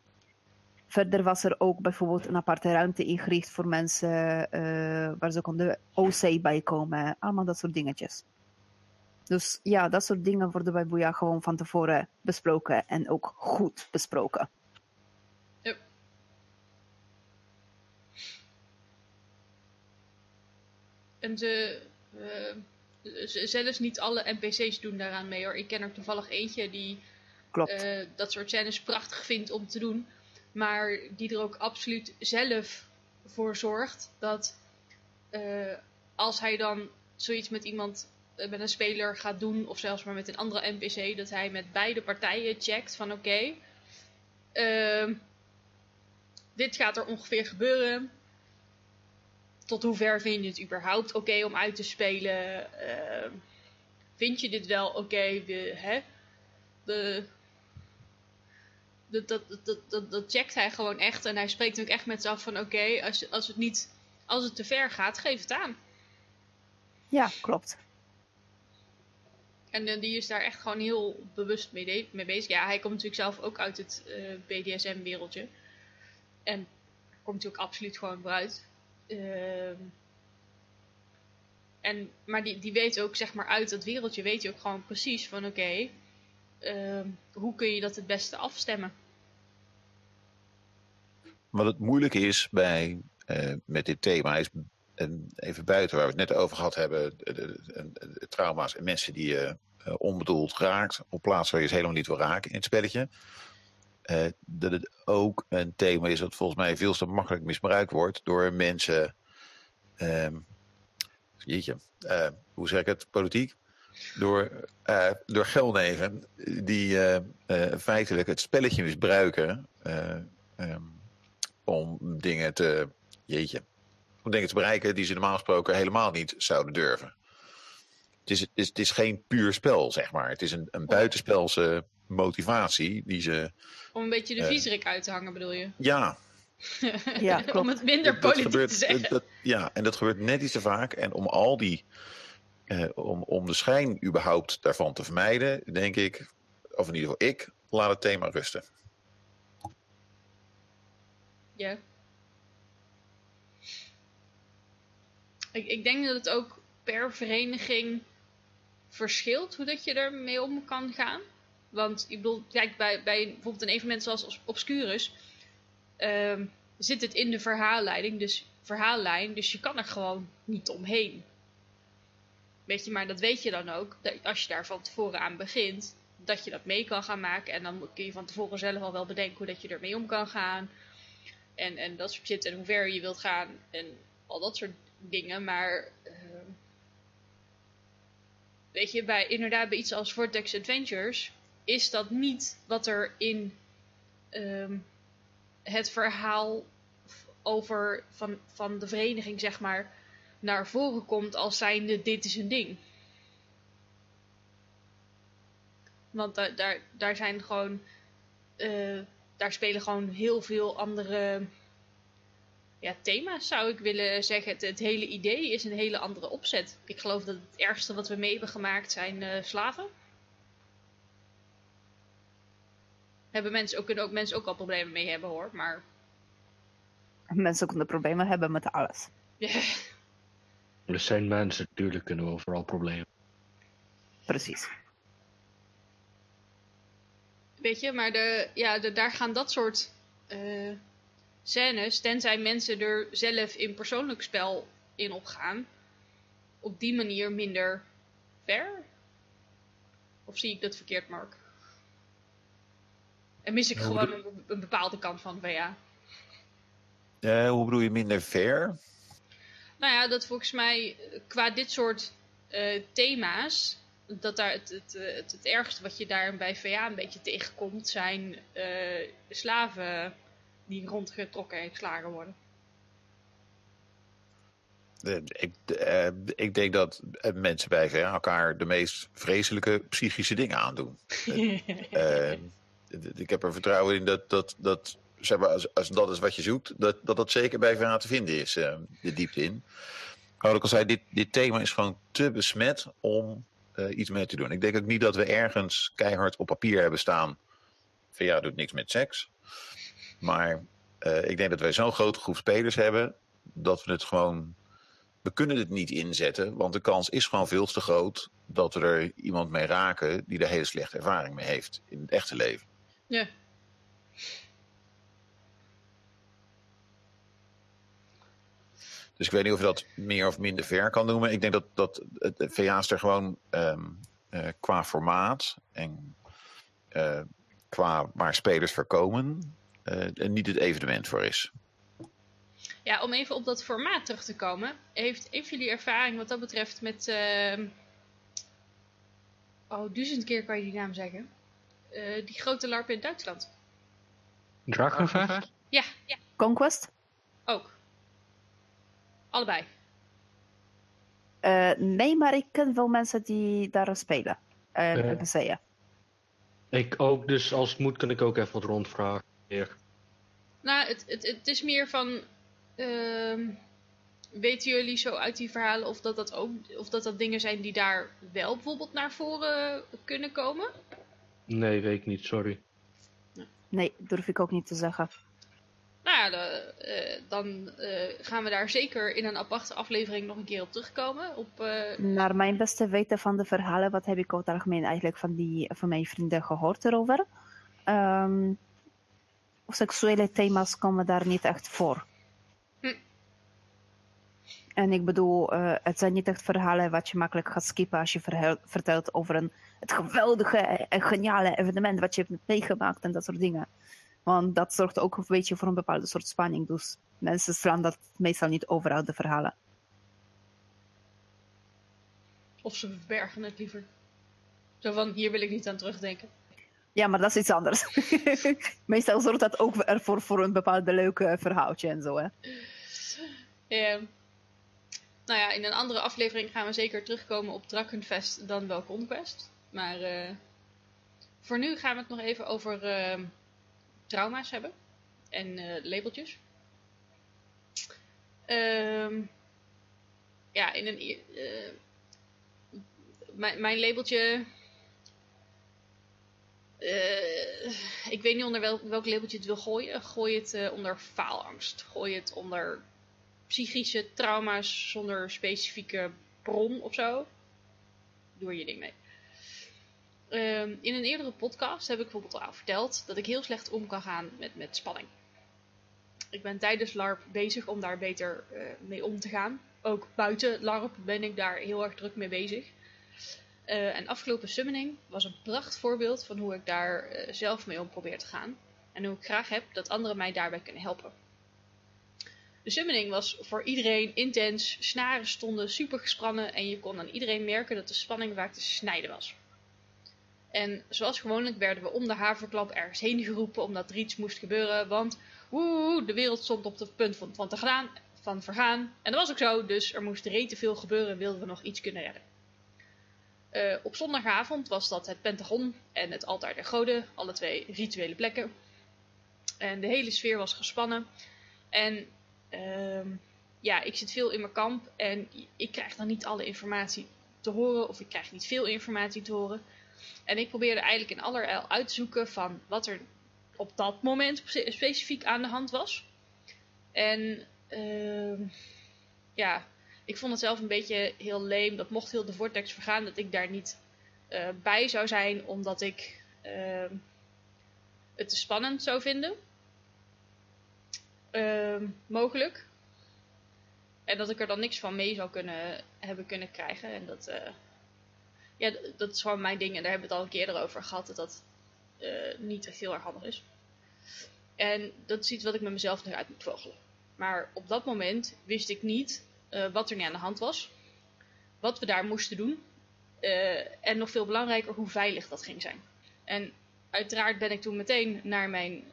C: Verder was er ook bijvoorbeeld een aparte ruimte ingericht voor mensen eh, waar ze konden OC bij komen. Allemaal dat soort dingetjes. Dus ja, dat soort dingen worden bij Boeia gewoon van tevoren besproken en ook goed besproken.
A: En ze, eh, zelfs niet alle NPC's doen daaraan mee hoor. Ik ken er toevallig eentje die
C: Klopt.
A: eh, dat soort scènes prachtig vindt om te doen. Maar die er ook absoluut zelf voor zorgt dat eh, als hij dan zoiets met iemand, eh, met een speler gaat doen, of zelfs maar met een andere NPC, dat hij met beide partijen checkt van oké, ehm, dit gaat er ongeveer gebeuren. Tot hoever vind je het überhaupt oké om uit te spelen? Ehm, vind je dit wel oké? Hè? De, dat, dat, dat, dat, dat checkt hij gewoon echt. En hij spreekt ook echt met ze af van oké, als, als het niet, als het te ver gaat, geef het aan.
C: Ja, klopt.
A: En eh, die is daar echt gewoon heel bewust mee, de- mee bezig. Ja, hij komt natuurlijk zelf ook uit het eh, BDSM-wereldje. En komt hij ook absoluut gewoon vooruit. Ehm en, maar die, die weet ook, zeg maar, uit dat wereldje weet hij ook gewoon precies van oké, ehm, hoe kun je dat het beste afstemmen?
D: Wat het moeilijk is bij, eh, met dit thema is, en even buiten waar we het net over gehad hebben, de, trauma's en mensen die je eh, onbedoeld raakt op plaatsen waar je ze helemaal niet wil raken in het spelletje. Eh, dat het ook een thema is dat volgens mij veel te makkelijk misbruikt wordt door mensen, ehm jeetje, eh, hoe zeg ik het, politiek? Door, eh door geldneven die eh, eh, feitelijk het spelletje misbruiken eh, ehm, om dingen te, jeetje, om dingen te bereiken die ze normaal gesproken helemaal niet zouden durven. Het is, het is, het is geen puur spel, zeg maar. Het is een, een buitenspelse motivatie die ze,
A: Om een beetje de viezerik uit te hangen, bedoel je?
D: ja, *laughs*
C: Ja,
A: Om het minder politiek
D: gebeurt,
A: te zeggen.
D: dat- dat- ja, en dat gebeurt net iets te vaak. En om al die, eh, om, om de schijn überhaupt daarvan te vermijden, denk ik, of in ieder geval ik, laat het thema rusten.
A: Ja. Ik, ik denk dat het ook per vereniging verschilt hoe dat je ermee om kan gaan. Want ik bedoel, kijk, bij, bij bijvoorbeeld een evenement zoals Obs- Obscurus ehm, zit het in de verhaalleiding, dus verhaallijn, dus je kan er gewoon niet omheen. Weet je, maar dat weet je dan ook, als je daar van tevoren aan begint, dat je dat mee kan gaan maken. En dan kun je van tevoren zelf al wel bedenken hoe dat je ermee om kan gaan. En, en dat soort shit en hoe ver je wilt gaan en al dat soort dingen. Maar ehm, weet je, bij, inderdaad bij iets als Vortex Adventures is dat niet wat er in ehm, het verhaal over van, van de vereniging, zeg maar, naar voren komt als zijnde dit is een ding. Want da- daar, daar zijn gewoon. eh, daar spelen gewoon heel veel andere ja, thema's, zou ik willen zeggen. Het, het hele idee is een hele andere opzet. Ik geloof dat het ergste wat we mee hebben gemaakt zijn eh, slaven. Hebben mensen ook, kunnen ook mensen ook al problemen mee hebben hoor. Maar
C: Mensen kunnen problemen hebben met alles.
A: ja, *laughs*
B: Er zijn mensen, natuurlijk kunnen we overal problemen.
C: Precies.
A: Weet je, maar de, ja, de, daar gaan dat soort eh, scènes, tenzij mensen er zelf in persoonlijk spel in opgaan, op die manier minder ver. Of zie ik dat verkeerd, Mark? En mis ik
B: Ja, hoe
A: gewoon een, een bepaalde kant van VA.
D: Eh, hoe bedoel je minder fair?
A: Nou ja, dat volgens mij eh, qua dit soort thema's, dat daar het, het, eh, het, het ergste wat je daar bij VA een beetje tegenkomt, zijn eh, slaven die rondgetrokken en geslagen worden.
D: Eh, Ik, ik denk dat mensen bij VA elkaar de meest vreselijke psychische dingen aandoen. *laughs* Ik heb er vertrouwen in dat, dat, dat zeg maar, als, als dat is wat je zoekt, dat dat, dat zeker bij VA te vinden is, de diepte in. Maar wat ik al zei, dit, dit thema is gewoon te besmet om eh, iets mee te doen. Ik denk ook niet dat we ergens keihard op papier hebben staan. VA doet niks met seks. Maar eh, ik denk dat wij zo'n grote groep spelers hebben dat we het gewoon. We kunnen het niet inzetten, want de kans is gewoon veel te groot dat we er iemand mee raken die er hele slechte ervaring mee heeft in het echte leven.
A: Ja.
D: Dus ik weet niet of je dat meer of minder ver kan noemen. Ik denk dat, dat het het VA's er gewoon ehm, eh, qua formaat en eh, qua waar spelers voor komen, eh, niet het evenement voor is.
A: Ja, om even op dat formaat terug te komen. Heeft, heeft jullie ervaring wat dat betreft met... ehm, Oh, duizend keer kan je die naam zeggen. Eh, die grote larp in Duitsland.
B: Drakenvecht?
A: Ja, ja,
C: Conquest?
A: ook. Allebei.
C: Eh, nee, maar ik ken wel mensen die daar spelen. En
B: Eh.
C: hebben ze, ja.
B: Ik ook, dus als het moet kan ik ook even wat rondvragen. Hier.
A: Nou, het, het, het is meer van. ehm, weten jullie zo uit die verhalen of dat dat ook of dat dat dingen zijn die daar wel bijvoorbeeld naar voren kunnen komen?
B: Nee, weet ik niet, sorry.
C: Nee, durf ik ook niet te zeggen.
A: Nou ja, de- eh, dan eh, gaan we daar zeker in een aparte aflevering nog een keer op terugkomen. Op, eh,
C: Naar mijn beste weten van de verhalen, wat heb ik over het algemeen eigenlijk van, die, van mijn vrienden gehoord erover. Ehm, seksuele thema's komen daar niet echt voor.
A: Hm.
C: En ik bedoel, het zijn niet echt verhalen wat je makkelijk gaat skippen als je verhel- vertelt over een, het geweldige en geniale evenement wat je hebt meegemaakt en dat soort dingen. Want dat zorgt ook een beetje voor een bepaalde soort spanning. Dus mensen slaan dat meestal niet over uit de verhalen.
A: of ze verbergen het liever. Zo van, hier wil ik niet aan terugdenken.
C: Ja, maar dat is iets anders. *laughs* Meestal zorgt dat ook ervoor voor een bepaalde leuke verhaaltje en zo, hè.
A: Ja. Nou ja, in een andere aflevering gaan we zeker terugkomen op Drakenfest dan wel Conquest. Maar eh, voor nu gaan we het nog even over eh, trauma's hebben. En eh, labeltjes. Ehm, ja, in een... eh, mijn, labeltje... eh, ik weet niet onder welk, welk labeltje je het wil gooien. Gooi het onder faalangst. Gooi het onder psychische trauma's zonder specifieke bron of zo. Doe er je ding mee. Ehm, in een eerdere podcast heb ik bijvoorbeeld al verteld dat ik heel slecht om kan gaan met, met spanning. Ik ben tijdens LARP bezig om daar beter eh, mee om te gaan. Ook buiten LARP ben ik daar heel erg druk mee bezig. Eh, en afgelopen summoning was een pracht voorbeeld van hoe ik daar eh, zelf mee om probeer te gaan. En hoe ik graag heb dat anderen mij daarbij kunnen helpen. De summoning was voor iedereen intens, snaren stonden super gespannen en je kon aan iedereen merken dat de spanning vaak te snijden was. En zoals gewoonlijk werden we om de haverklap ergens heen geroepen omdat er iets moest gebeuren, want woe, de wereld stond op het punt van, van, te gaan, van vergaan. En dat was ook zo, dus er moest rete veel gebeuren wilden we nog iets kunnen redden. Eh, op zondagavond was dat het Pentagon en het Altaar der Goden, alle twee rituele plekken. En de hele sfeer was gespannen. En Ehm, ja, ik zit veel in mijn kamp en ik krijg dan niet alle informatie te horen of ik krijg niet veel informatie te horen. En ik probeerde eigenlijk in allerijl uit te zoeken van wat er op dat moment spe- specifiek aan de hand was. En ehm, ja, ik vond het zelf een beetje heel leem dat mocht heel de vortex vergaan dat ik daar niet eh, bij zou zijn omdat ik ehm, het te spannend zou vinden. Ehm, mogelijk. En dat ik er dan niks van mee zou kunnen hebben kunnen krijgen. En dat, eh, ja, dat is gewoon mijn ding. En daar hebben we het al een keer over gehad. Dat dat eh, niet echt heel erg handig is. En dat is iets wat ik met mezelf nog uit moet vogelen. Maar op dat moment wist ik niet eh, wat er nu aan de hand was. Wat we daar moesten doen. eh, en nog veel belangrijker, hoe veilig dat ging zijn. En uiteraard ben ik toen meteen naar mijn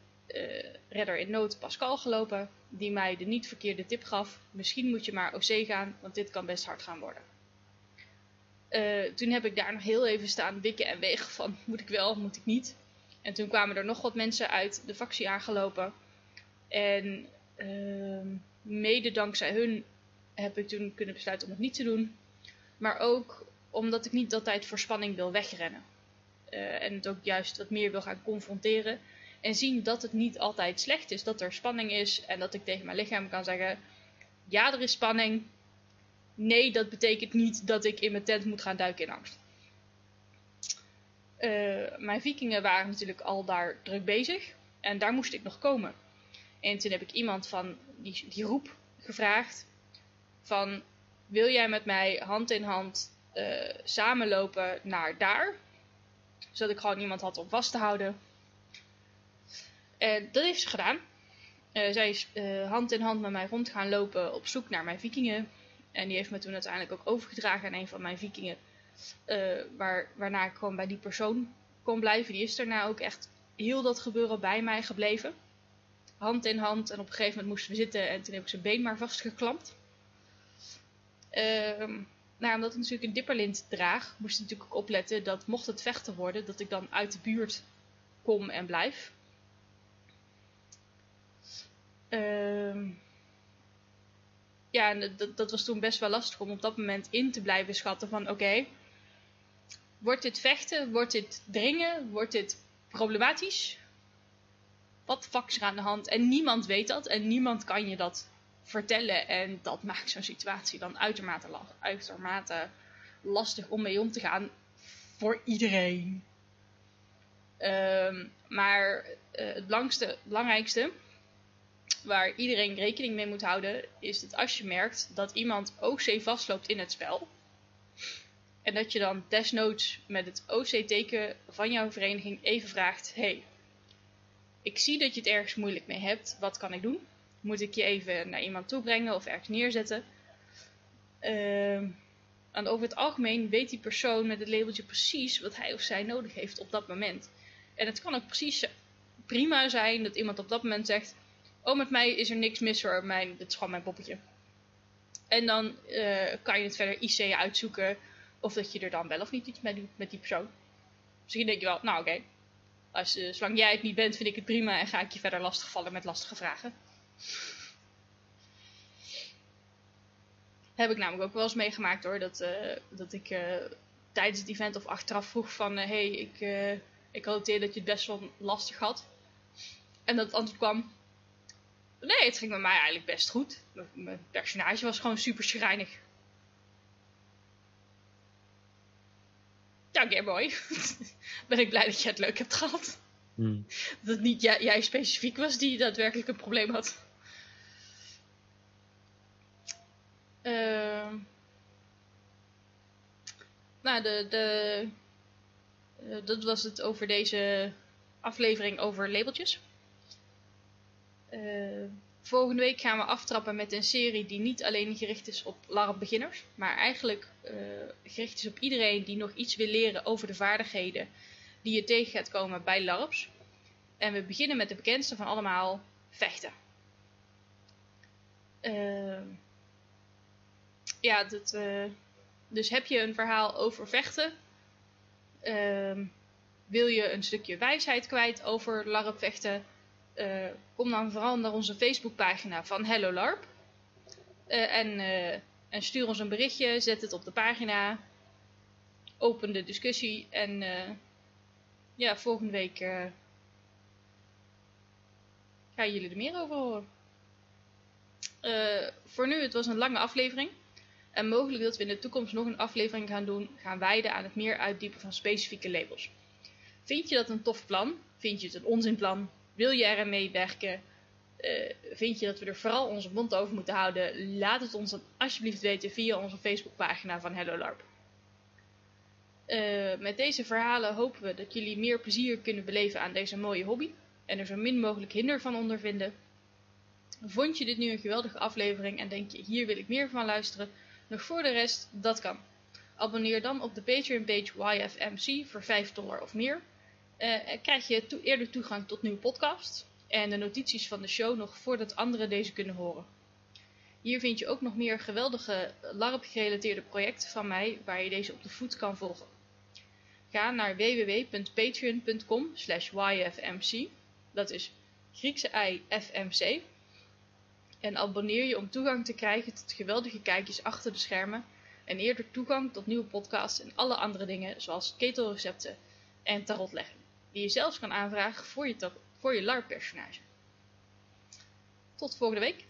A: redder in nood Pascal gelopen, die mij de niet verkeerde tip gaf. Misschien moet je maar OC gaan, want dit kan best hard gaan worden. Eh, toen heb ik daar nog heel even staan wikken en wegen van moet ik wel, moet ik niet. En toen kwamen er nog wat mensen uit de factie aangelopen. En ehm, mede dankzij hun heb ik toen kunnen besluiten om het niet te doen. Maar ook omdat ik niet altijd voor spanning wil wegrennen. Eh, en het ook juist wat meer wil gaan confronteren. En zien dat het niet altijd slecht is, dat er spanning is. En dat ik tegen mijn lichaam kan zeggen: Ja, er is spanning. Nee, dat betekent niet dat ik in mijn tent moet gaan duiken in angst. Eh, mijn vikingen waren natuurlijk al daar druk bezig. En daar moest ik nog komen. En toen heb ik iemand van die, die groep gevraagd: van, Wil jij met mij hand in hand eh, samenlopen naar daar? Zodat ik gewoon iemand had om vast te houden. En dat heeft ze gedaan. Eh, zij is hand in hand met mij rond gaan lopen op zoek naar mijn vikingen. En die heeft me toen uiteindelijk ook overgedragen aan een van mijn vikingen. eh, waar, waarna ik gewoon bij die persoon kon blijven. Die is daarna ook echt heel dat gebeuren bij mij gebleven. Hand in hand. En op een gegeven moment moesten we zitten en toen heb ik zijn been maar vastgeklampt. Ehm nou, omdat ik natuurlijk een dipperlint draag, moest ik natuurlijk ook opletten dat mocht het vechten worden, dat ik dan uit de buurt kom en blijf. Ehm ja, en dat, dat was toen best wel lastig om op dat moment in te blijven schatten van oké, wordt dit vechten, wordt dit dringen, wordt dit problematisch? Wat fuck is er aan de hand? En niemand weet dat en niemand kan je dat vertellen. En dat maakt zo'n situatie dan uitermate, uitermate lastig om mee om te gaan voor iedereen. Um, maar uh, het langste, belangrijkste, waar iedereen rekening mee moet houden, is dat als je merkt dat iemand OC vastloopt in het spel, en dat je dan desnoods met het OC-teken van jouw vereniging even vraagt: hey, ik zie dat je het ergens moeilijk mee hebt, wat kan ik doen? Moet ik je even naar iemand toe brengen of ergens neerzetten? En over het algemeen weet die persoon met het labeltje precies wat hij of zij nodig heeft op dat moment. En het kan ook precies prima zijn dat iemand op dat moment zegt: Oh, met mij is er niks mis hoor, mijn, dit is gewoon mijn poppetje. En dan uh, kan je het verder IC uitzoeken of dat je er dan wel of niet iets mee doet met die persoon. Misschien denk je wel, nou oké, okay. uh, zolang jij het niet bent vind ik het prima en ga ik je verder lastigvallen met lastige vragen. Heb ik namelijk ook wel eens meegemaakt hoor, dat, uh, dat ik tijdens het event of achteraf vroeg van, hé, hey, ik, ik noteer dat je het best wel lastig had. En dat het antwoord kwam, nee, het ging met mij eigenlijk best goed. M mijn personage was gewoon super schrijnig. Ja, Game Boy. *laughs* ben ik blij dat je het leuk hebt gehad.
B: Hmm.
A: Dat het niet jij, jij specifiek was die daadwerkelijk een probleem had. Uh, nou, de, de, uh, dat was het over deze aflevering over labeltjes. Uh, volgende week gaan we aftrappen met een serie die niet alleen gericht is op LARP-beginners, maar eigenlijk uh, gericht is op iedereen die nog iets wil leren over de vaardigheden die je tegen gaat komen bij LARPs. En we beginnen met de bekendste van allemaal, vechten. Uh, ja, dus heb je een verhaal over vechten? Uh, wil je een stukje wijsheid kwijt over LARP-vechten? Uh, kom dan vooral naar onze Facebookpagina van Hello LARP. en, en stuur ons een berichtje, zet het op de pagina. Open de discussie en ja, volgende week gaan jullie er meer over horen. Voor nu, het was een lange aflevering. En mogelijk dat we in de toekomst nog een aflevering gaan doen, gaan wijden aan het meer uitdiepen van specifieke labels. Vind je dat een tof plan? Vind je het een onzinplan? Wil je er aan meewerken? Uh, vind je dat we er vooral onze mond over moeten houden? Laat het ons dan alsjeblieft weten via onze Facebookpagina van Hello LARP. Uh, met deze verhalen hopen we dat jullie meer plezier kunnen beleven aan deze mooie hobby en er zo min mogelijk hinder van ondervinden. Vond je dit nu een geweldige aflevering en denk je hier wil ik meer van luisteren? Nog voor de rest, dat kan. Abonneer dan op de Patreon page YFMC voor 5 dollar of meer. Uh, krijg je to eerder toegang tot nieuwe podcasts en de notities van de show nog voordat anderen deze kunnen horen. Hier vind je ook nog meer geweldige LARP-gerelateerde projecten van mij waar je deze op de voet kan volgen. Ga naar www.patreon.com slash yfmc, dat is Griekse I FMC, en abonneer je om toegang te krijgen tot geweldige kijkjes achter de schermen en eerder toegang tot nieuwe podcasts en alle andere dingen zoals ketelrecepten en tarotlegging, die je zelfs kan aanvragen voor je, voor je LARP-personage. Tot volgende week!